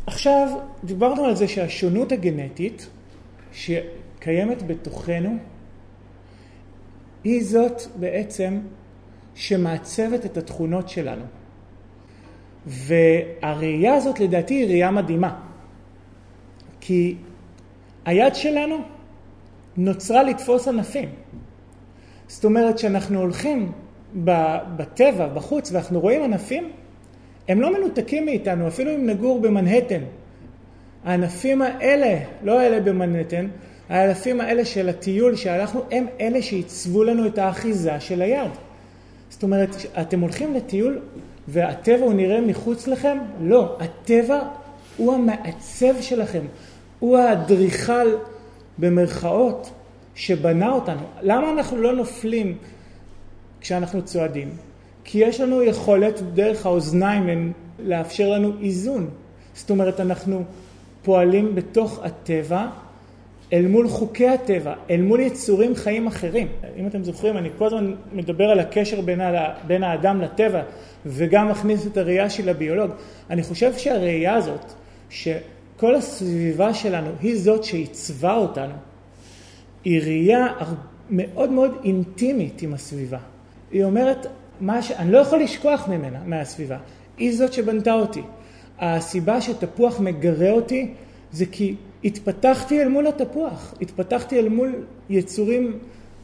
עכשיו, דיברנו על זה שהשונות הגנטית שקיימת בתוכנו היא זאת בעצם שמעצבת את התכונות שלנו. והראייה הזאת לדעתי היא ראייה מדהימה. כי היד שלנו נוצרה לתפוס ענפים. זאת אומרת שאנחנו הולכים בטבע, בחוץ, ואנחנו רואים ענפים, הם לא מנותקים מאיתנו, אפילו אם נגור במנהטן. הענפים האלה, לא האלה במנהטן, הענפים האלה של הטיול שהלכנו, הם אלה שעיצבו לנו את האחיזה של היד. זאת אומרת, אתם הולכים לטיול והטבע הוא נראה מחוץ לכם? לא, הטבע הוא המעצב שלכם, הוא האדריכל במרכאות שבנה אותנו. למה אנחנו לא נופלים כשאנחנו צועדים? כי יש לנו יכולת דרך האוזניים לאפשר לנו איזון. זאת אומרת, אנחנו פועלים בתוך הטבע אל מול חוקי הטבע, אל מול יצורים חיים אחרים. אם אתם זוכרים, אני כל הזמן מדבר על הקשר בין, ה, בין האדם לטבע וגם מכניס את הראייה של הביולוג. אני חושב שהראייה הזאת, שכל הסביבה שלנו היא זאת שעיצבה אותנו, היא ראייה מאוד מאוד אינטימית עם הסביבה. היא אומרת, מה ש... אני לא יכול לשכוח ממנה, מהסביבה. היא זאת שבנתה אותי. הסיבה שתפוח מגרה אותי זה כי התפתחתי אל מול התפוח, התפתחתי אל מול יצורים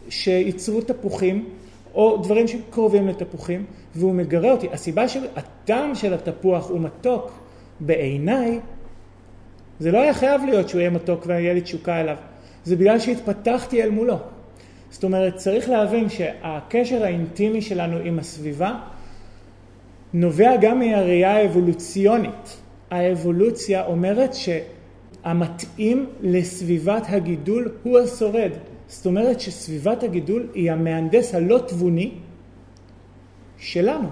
שייצרו תפוחים, או דברים שקרובים לתפוחים, והוא מגרה אותי. הסיבה שהטעם של התפוח הוא מתוק בעיניי, זה לא היה חייב להיות שהוא יהיה מתוק ויהיה לי תשוקה אליו. זה בגלל שהתפתחתי אל מולו. זאת אומרת, צריך להבין שהקשר האינטימי שלנו עם הסביבה נובע גם מהראייה האבולוציונית. האבולוציה אומרת שהמתאים לסביבת הגידול הוא השורד. זאת אומרת שסביבת הגידול היא המהנדס הלא תבוני שלנו.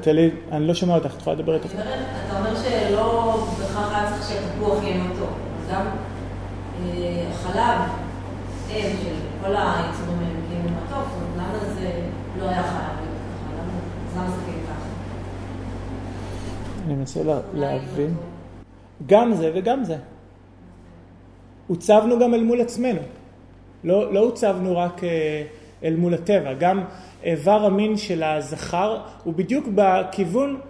תלי, אני לא שומע אותך, את יכולה לדבר איתך? אתה אומר שלא בהכרח היה צריך שהתפוח יהיה מתוק. גם החלב, אם של כל היצורים האלה מגיעים למתוק, למה זה לא היה ככה? למה זה כן ככה? אני מנסה להבין. גם זה וגם זה. הוצבנו גם אל מול עצמנו. לא, לא הוצבנו רק אה, אל מול הטבע. גם איבר המין של הזכר הוא בדיוק בכיוון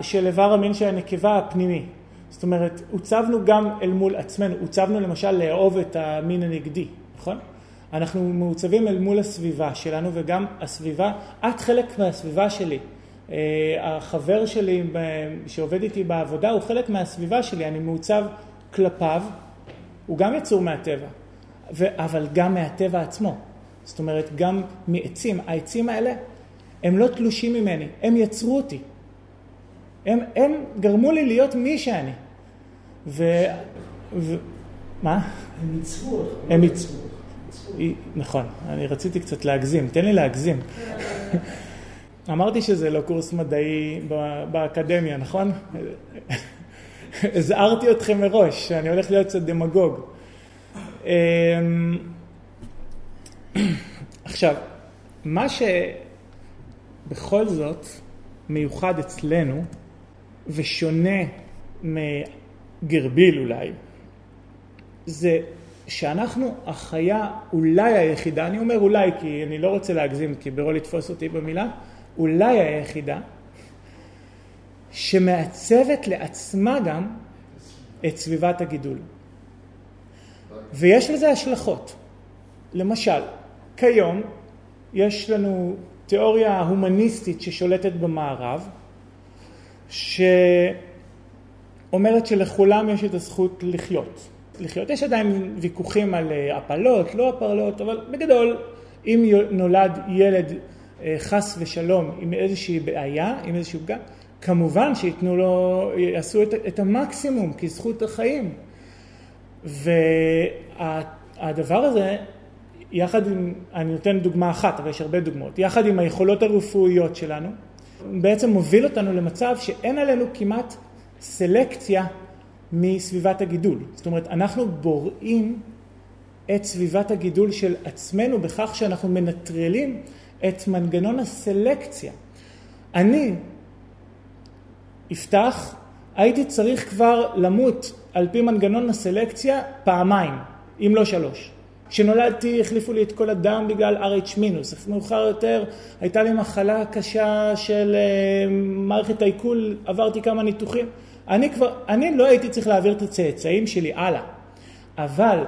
של איבר המין של הנקבה הפנימי. זאת אומרת, הוצבנו גם אל מול עצמנו, הוצבנו למשל לאהוב את המין הנגדי, נכון? אנחנו מעוצבים אל מול הסביבה שלנו וגם הסביבה, את חלק מהסביבה שלי. אה, החבר שלי שעובד איתי בעבודה הוא חלק מהסביבה שלי, אני מעוצב כלפיו, הוא גם יצור מהטבע, אבל גם מהטבע עצמו. זאת אומרת, גם מעצים. העצים האלה הם לא תלושים ממני, הם יצרו אותי. הם, הם גרמו לי להיות מי שאני. ו... ו... מה? הם ייצרו אותך. הם ייצרו. נכון, אני רציתי קצת להגזים, תן לי להגזים. אמרתי שזה לא קורס מדעי באקדמיה, נכון? הזהרתי אתכם מראש, שאני הולך להיות קצת דמגוג. אמ, עכשיו, מה שבכל זאת מיוחד אצלנו ושונה מגרביל אולי, זה שאנחנו החיה אולי היחידה, אני אומר אולי כי אני לא רוצה להגזים כי ברור לתפוס אותי במילה, אולי היחידה, שמעצבת לעצמה גם את סביבת הגידול. ויש לזה השלכות. למשל, כיום יש לנו תיאוריה הומניסטית ששולטת במערב, שאומרת שלכולם יש את הזכות לחיות. לחיות. יש עדיין ויכוחים על אה, הפלות, לא הפלות, אבל בגדול, אם נולד ילד חס ושלום עם איזושהי בעיה, עם איזשהו פגם, כמובן שייתנו לו, יעשו את, את המקסימום כזכות החיים. והדבר הזה, יחד עם, אני נותן דוגמה אחת, אבל יש הרבה דוגמאות, יחד עם היכולות הרפואיות שלנו, בעצם מוביל אותנו למצב שאין עלינו כמעט סלקציה מסביבת הגידול. זאת אומרת, אנחנו בוראים את סביבת הגידול של עצמנו בכך שאנחנו מנטרלים את מנגנון הסלקציה. אני, יפתח, הייתי צריך כבר למות על פי מנגנון הסלקציה פעמיים, אם לא שלוש. כשנולדתי החליפו לי את כל הדם בגלל RH מינוס, מאוחר יותר הייתה לי מחלה קשה של אה, מערכת העיכול, עברתי כמה ניתוחים. אני כבר, אני לא הייתי צריך להעביר את הצאצאים שלי הלאה, אבל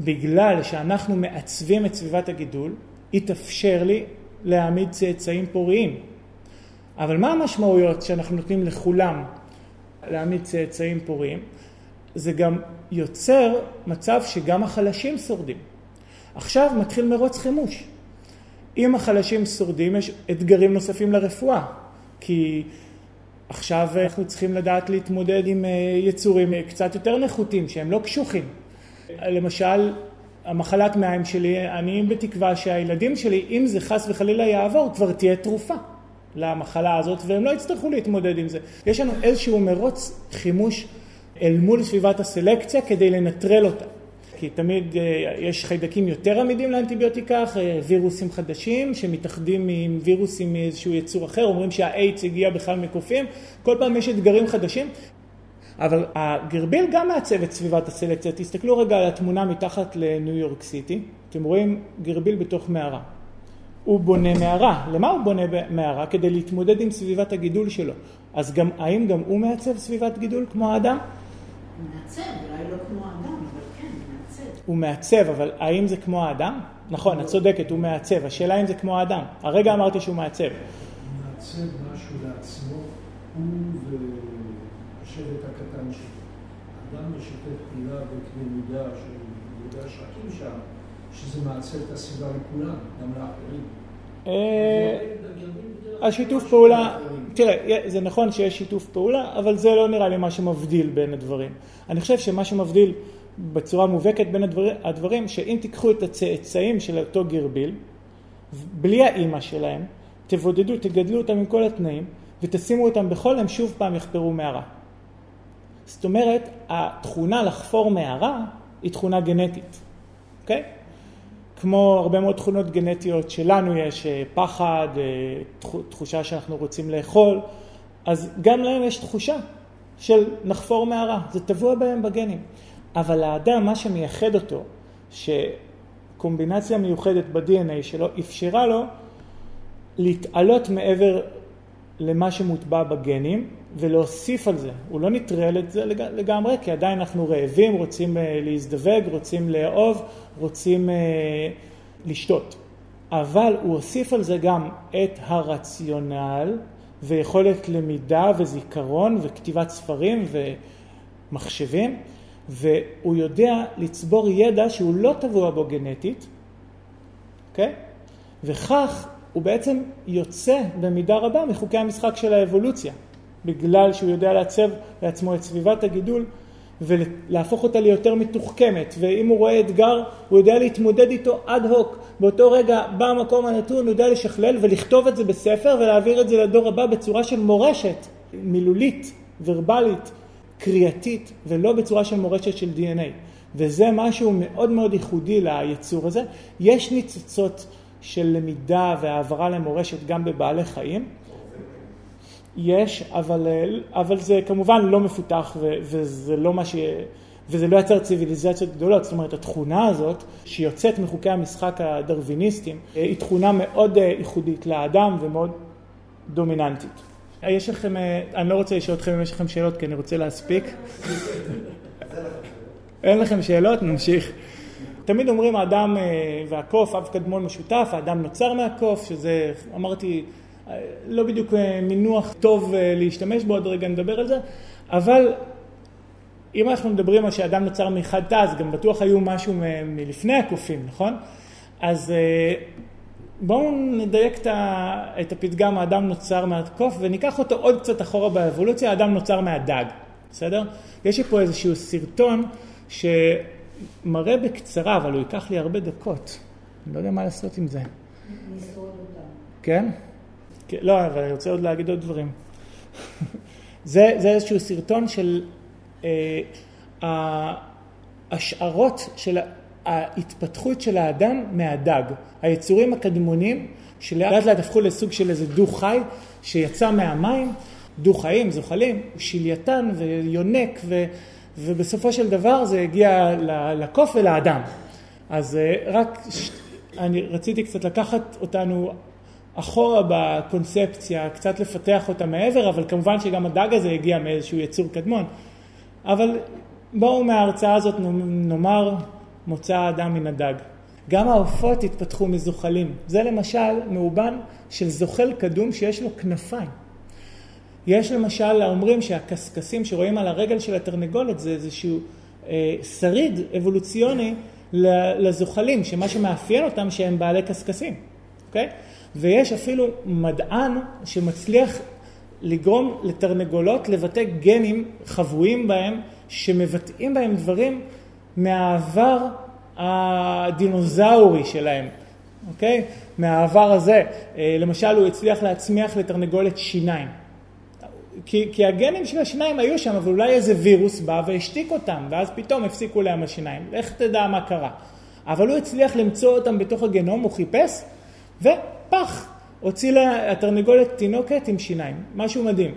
בגלל שאנחנו מעצבים את סביבת הגידול, התאפשר לי להעמיד צאצאים פוריים. אבל מה המשמעויות שאנחנו נותנים לכולם להעמיד צאצאים פוריים? זה גם יוצר מצב שגם החלשים שורדים. עכשיו מתחיל מרוץ חימוש. אם החלשים שורדים, יש אתגרים נוספים לרפואה, כי עכשיו אנחנו צריכים לדעת להתמודד עם אה, יצורים אה, קצת יותר נחותים, שהם לא קשוחים. למשל, המחלת מעיים שלי, אני בתקווה שהילדים שלי, אם זה חס וחלילה יעבור, כבר תהיה תרופה למחלה הזאת, והם לא יצטרכו להתמודד עם זה. יש לנו איזשהו מרוץ חימוש אל מול סביבת הסלקציה כדי לנטרל אותה. כי תמיד אה, יש חיידקים יותר עמידים לאנטיביוטיקה, אה, וירוסים חדשים שמתאחדים עם וירוסים מאיזשהו יצור אחר, אומרים שהאיידס הגיע בכלל מקופים, כל פעם יש אתגרים חדשים, אבל הגרביל גם מעצב את סביבת הסלקציה. תסתכלו רגע על התמונה מתחת לניו יורק סיטי, אתם רואים גרביל בתוך מערה. הוא בונה מערה. למה הוא בונה מערה? כדי להתמודד עם סביבת הגידול שלו. אז גם, האם גם הוא מעצב סביבת גידול כמו האדם? הוא מעצב, אולי לא כמו האדם, אבל כן, הוא מעצב. הוא מעצב, אבל האם זה כמו האדם? נכון, את צודקת, הוא מעצב. השאלה אם זה כמו האדם. הרגע אמרתי שהוא מעצב. הוא מעצב משהו לעצמו, הוא והשבט הקטן שלו. האדם משתף פעולה בקנה מידה של יהודי השחקים שם, שזה מעצב את הסביבה לכולם, גם לאחרים. אה, השיתוף פעולה, תראה, זה נכון שיש שיתוף פעולה, אבל זה לא נראה לי מה שמבדיל בין הדברים. אני חושב שמה שמבדיל בצורה מובהקת בין הדברים, הדברים, שאם תיקחו את הצאצאים של אותו גרביל, בלי האימא שלהם, תבודדו, תגדלו אותם עם כל התנאים, ותשימו אותם בכל, הם שוב פעם יחפרו מערה. זאת אומרת, התכונה לחפור מערה היא תכונה גנטית, אוקיי? כמו הרבה מאוד תכונות גנטיות שלנו יש, אה, פחד, אה, תחושה שאנחנו רוצים לאכול, אז גם להם יש תחושה של נחפור מערה, זה טבוע בהם בגנים. אבל האדם, מה שמייחד אותו, שקומבינציה מיוחדת ב-DNA שלו אפשרה לו להתעלות מעבר למה שמוטבע בגנים ולהוסיף על זה. הוא לא נטרל את זה לגמרי, כי עדיין אנחנו רעבים, רוצים אה, להזדווג, רוצים לאהוב, רוצים אה, לשתות. אבל הוא הוסיף על זה גם את הרציונל ויכולת למידה וזיכרון וכתיבת ספרים ומחשבים, והוא יודע לצבור ידע שהוא לא טבוע בו גנטית, אוקיי? Okay? וכך הוא בעצם יוצא במידה רבה מחוקי המשחק של האבולוציה, בגלל שהוא יודע לעצב לעצמו את סביבת הגידול ולהפוך אותה ליותר מתוחכמת, ואם הוא רואה אתגר, הוא יודע להתמודד איתו אד הוק. באותו רגע, במקום הנתון, הוא יודע לשכלל ולכתוב את זה בספר ולהעביר את זה לדור הבא בצורה של מורשת מילולית, ורבלית, קריאתית, ולא בצורה של מורשת של DNA. וזה משהו מאוד מאוד ייחודי ליצור הזה. יש ניצוצות של למידה והעברה למורשת גם בבעלי חיים. יש, אבל, אבל זה כמובן לא מפותח ו, וזה לא מה ש... וזה לא יצר ציוויליזציות גדולות, זאת אומרת התכונה הזאת שיוצאת מחוקי המשחק הדרוויניסטיים היא תכונה מאוד ייחודית לאדם ומאוד דומיננטית. יש לכם, אני לא רוצה לשאול אתכם אם יש לכם שאלות כי אני רוצה להספיק. אין לכם שאלות? נמשיך. תמיד אומרים האדם אה, והקוף, אב קדמון משותף, האדם נוצר מהקוף, שזה, אמרתי, אה, לא בדיוק אה, מינוח טוב להשתמש בו, עוד רגע נדבר על זה, אבל אם אנחנו מדברים על שאדם נוצר מחד תא, אז גם בטוח היו משהו מלפני הקופים, נכון? אז בואו נדייק את הפתגם האדם נוצר מהקוף וניקח אותו עוד קצת אחורה באבולוציה, האדם נוצר מהדג, בסדר? יש לי פה איזשהו סרטון שמראה בקצרה, אבל הוא ייקח לי הרבה דקות. אני לא יודע מה לעשות עם זה. כן? כן? לא, אבל אני רוצה עוד להגיד עוד דברים. זה, זה איזשהו סרטון של אה, ההשערות של ההתפתחות של האדם מהדג. היצורים הקדמונים שלאט לאט הפכו לסוג של איזה דו-חי שיצא מהמים, דו-חיים, זוחלים, שילייתן ויונק ו... ובסופו של דבר זה הגיע לקוף ולאדם. אז אה, רק אני רציתי קצת לקחת אותנו אחורה בקונספציה, קצת לפתח אותה מעבר, אבל כמובן שגם הדג הזה הגיע מאיזשהו יצור קדמון. אבל בואו מההרצאה הזאת נאמר מוצא האדם מן הדג. גם העופות התפתחו מזוחלים. זה למשל מאובן של זוחל קדום שיש לו כנפיים. יש למשל, אומרים שהקשקשים שרואים על הרגל של התרנגולת זה איזשהו אה, שריד אבולוציוני לזוחלים, שמה שמאפיין אותם שהם בעלי קשקשים, אוקיי? ויש אפילו מדען שמצליח לגרום לתרנגולות לבטא גנים חבויים בהם, שמבטאים בהם דברים מהעבר הדינוזאורי שלהם, אוקיי? מהעבר הזה. אה, למשל, הוא הצליח להצמיח לתרנגולת שיניים. כי, כי הגנים של השיניים היו שם, אבל אולי איזה וירוס בא והשתיק אותם, ואז פתאום הפסיקו להם השיניים. לך תדע מה קרה. אבל הוא הצליח למצוא אותם בתוך הגנום, הוא חיפש, ופח, הוציא לה התרנגולת תינוקת עם שיניים. משהו מדהים.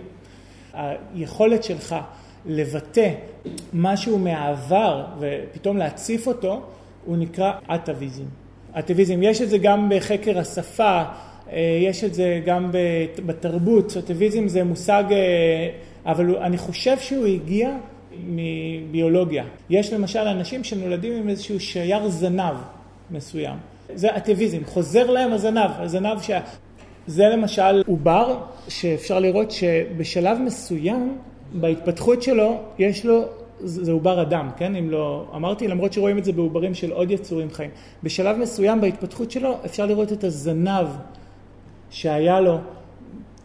היכולת שלך לבטא משהו מהעבר ופתאום להציף אותו, הוא נקרא אטאביזם. אטאביזם, יש את זה גם בחקר השפה, אה, יש את זה גם בתרבות, אטאביזם זה מושג, אה, אבל אני חושב שהוא הגיע מביולוגיה. יש למשל אנשים שנולדים עם איזשהו שייר זנב מסוים. זה אטאביזם, חוזר להם הזנב, הזנב שה... זה למשל עובר שאפשר לראות שבשלב מסוים בהתפתחות שלו יש לו זה עובר אדם, כן? אם לא אמרתי, למרות שרואים את זה בעוברים של עוד יצורים חיים. בשלב מסוים בהתפתחות שלו אפשר לראות את הזנב שהיה לו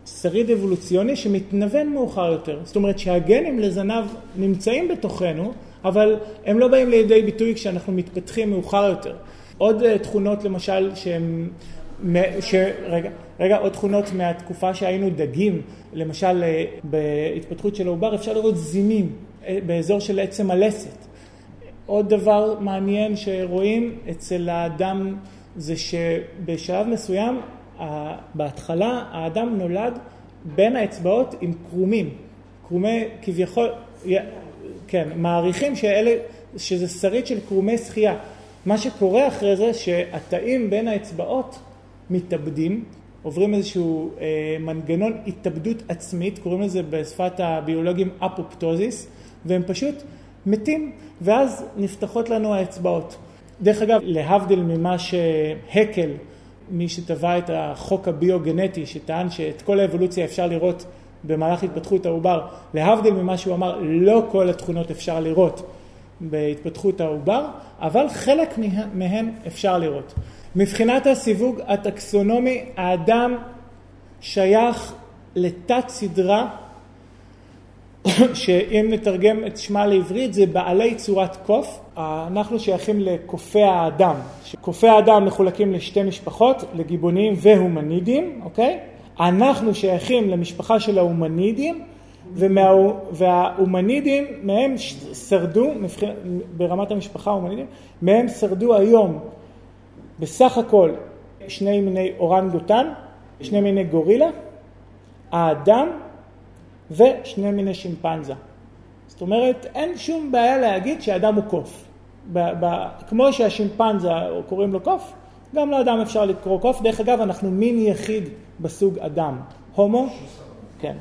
שריד אבולוציוני שמתנוון מאוחר יותר. זאת אומרת שהגנים לזנב נמצאים בתוכנו, אבל הם לא באים לידי ביטוי כשאנחנו מתפתחים מאוחר יותר. עוד אה, תכונות למשל שהן... ש... רגע, רגע, עוד תכונות מהתקופה שהיינו דגים, למשל אה, בהתפתחות של העובר אפשר לראות זימים אה, באזור של עצם הלסת. עוד דבר מעניין שרואים אצל האדם זה שבשלב מסוים, בהתחלה האדם נולד בין האצבעות עם קרומים. קרומי כביכול, כן, מעריכים שאלה, שזה שריד של קרומי שחייה. מה שקורה אחרי זה שהתאים בין האצבעות מתאבדים, עוברים איזשהו אה, מנגנון התאבדות עצמית, קוראים לזה בשפת הביולוגים אפופטוזיס, והם פשוט מתים, ואז נפתחות לנו האצבעות. דרך אגב, להבדיל ממה שהקל, מי שטבע את החוק הביוגנטי, שטען שאת כל האבולוציה אפשר לראות במהלך התפתחות העובר, להבדיל ממה שהוא אמר, לא כל התכונות אפשר לראות בהתפתחות העובר, אבל חלק מהן אפשר לראות. מבחינת הסיווג הטקסונומי, האדם שייך לתת סדרה שאם נתרגם את שמה לעברית זה בעלי צורת קוף. אנחנו שייכים לקופי האדם. קופי האדם מחולקים לשתי משפחות, לגיבוניים והומנידים, אוקיי? אנחנו שייכים למשפחה של ההומנידים, ומה, וההומנידים, מהם שרדו, ברמת המשפחה ההומנידים, מהם שרדו היום בסך הכל שני מיני אורנגוטן, שני מיני גורילה, האדם ושני מיני שימפנזה. זאת אומרת, אין שום בעיה להגיד שהאדם הוא קוף. ב- ב- כמו שהשימפנזה קוראים לו קוף, גם לאדם אפשר לקרוא קוף. דרך אגב, אנחנו מין יחיד בסוג אדם. הומו, כן,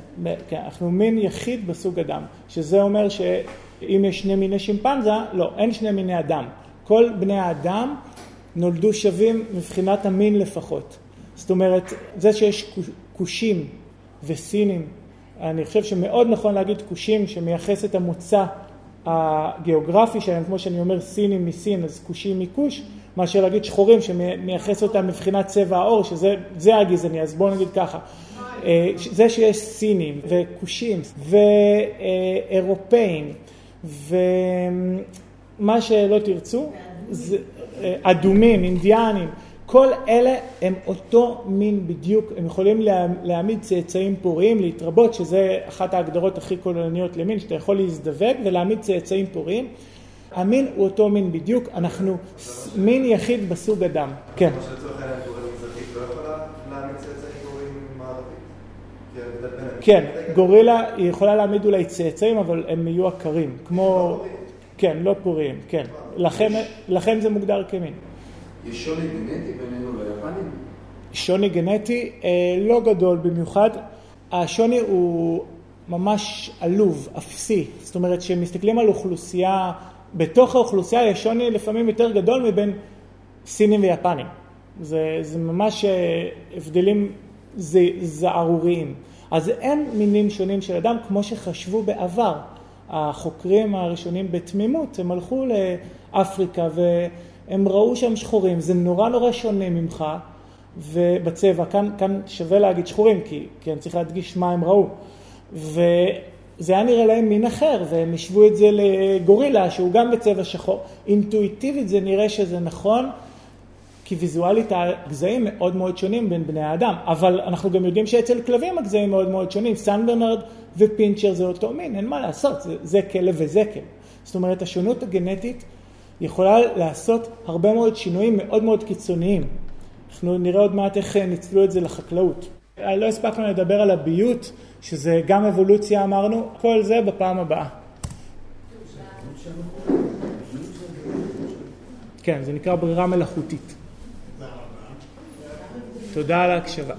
כן, אנחנו מין יחיד בסוג אדם, שזה אומר אם יש שני מיני שימפנזה, לא, אין שני מיני אדם. כל בני האדם נולדו שווים מבחינת המין לפחות. זאת אומרת, זה שיש כושים וסינים, אני חושב שמאוד נכון להגיד כושים שמייחס את המוצא הגיאוגרפי שלהם, כמו שאני אומר סינים מסין, אז כושים מכוש, מאשר להגיד שחורים שמייחס אותם מבחינת צבע העור, שזה הגזעני, אז בואו נגיד ככה. אה, זה שיש סינים וכושים ואירופאים ומה שלא תרצו, זה אה, אדומים, אינדיאנים, כל אלה הם אותו מין בדיוק, הם יכולים להעמיד צאצאים פוריים, להתרבות, שזה אחת ההגדרות הכי כוללניות למין, שאתה יכול להזדווג ולהעמיד צאצאים פוריים. המין הוא אותו מין בדיוק, אנחנו מין יחיד בסוג אדם. כן. כן, גורילה היא יכולה להעמיד אולי צאצאים, אבל הם יהיו עקרים, כמו... כן, לא פוריים, כן. לכן זה מוגדר כמין. יש שוני גנטי בינינו ליפנים? שוני גנטי אה, לא גדול במיוחד. השוני הוא ממש עלוב, אפסי. זאת אומרת, כשמסתכלים על אוכלוסייה, בתוך האוכלוסייה יש שוני לפעמים יותר גדול מבין סינים ויפנים. זה, זה ממש אה, הבדלים זערוריים. אז אין מינים שונים של אדם כמו שחשבו בעבר. החוקרים הראשונים בתמימות, הם הלכו לאפריקה והם ראו שהם שחורים, זה נורא נורא שונה ממך ובצבע, כאן, כאן שווה להגיד שחורים כי, כי אני צריך להדגיש מה הם ראו. וזה היה נראה להם מין אחר, והם השוו את זה לגורילה שהוא גם בצבע שחור. אינטואיטיבית זה נראה שזה נכון, כי ויזואלית הגזעים מאוד מאוד שונים בין בני האדם, אבל אנחנו גם יודעים שאצל כלבים הגזעים מאוד מאוד שונים, סן ברנרד ופינצ'ר זה אותו מין, אין מה לעשות, זה, זה כלב וזה כלב. זאת אומרת, השונות הגנטית יכולה לעשות הרבה מאוד שינויים מאוד מאוד קיצוניים. אנחנו נראה עוד מעט איך ניצלו את זה לחקלאות. לא הספקנו לדבר על הביות, שזה גם אבולוציה אמרנו, כל זה בפעם הבאה. כן, זה נקרא ברירה מלאכותית. תודה על ההקשבה.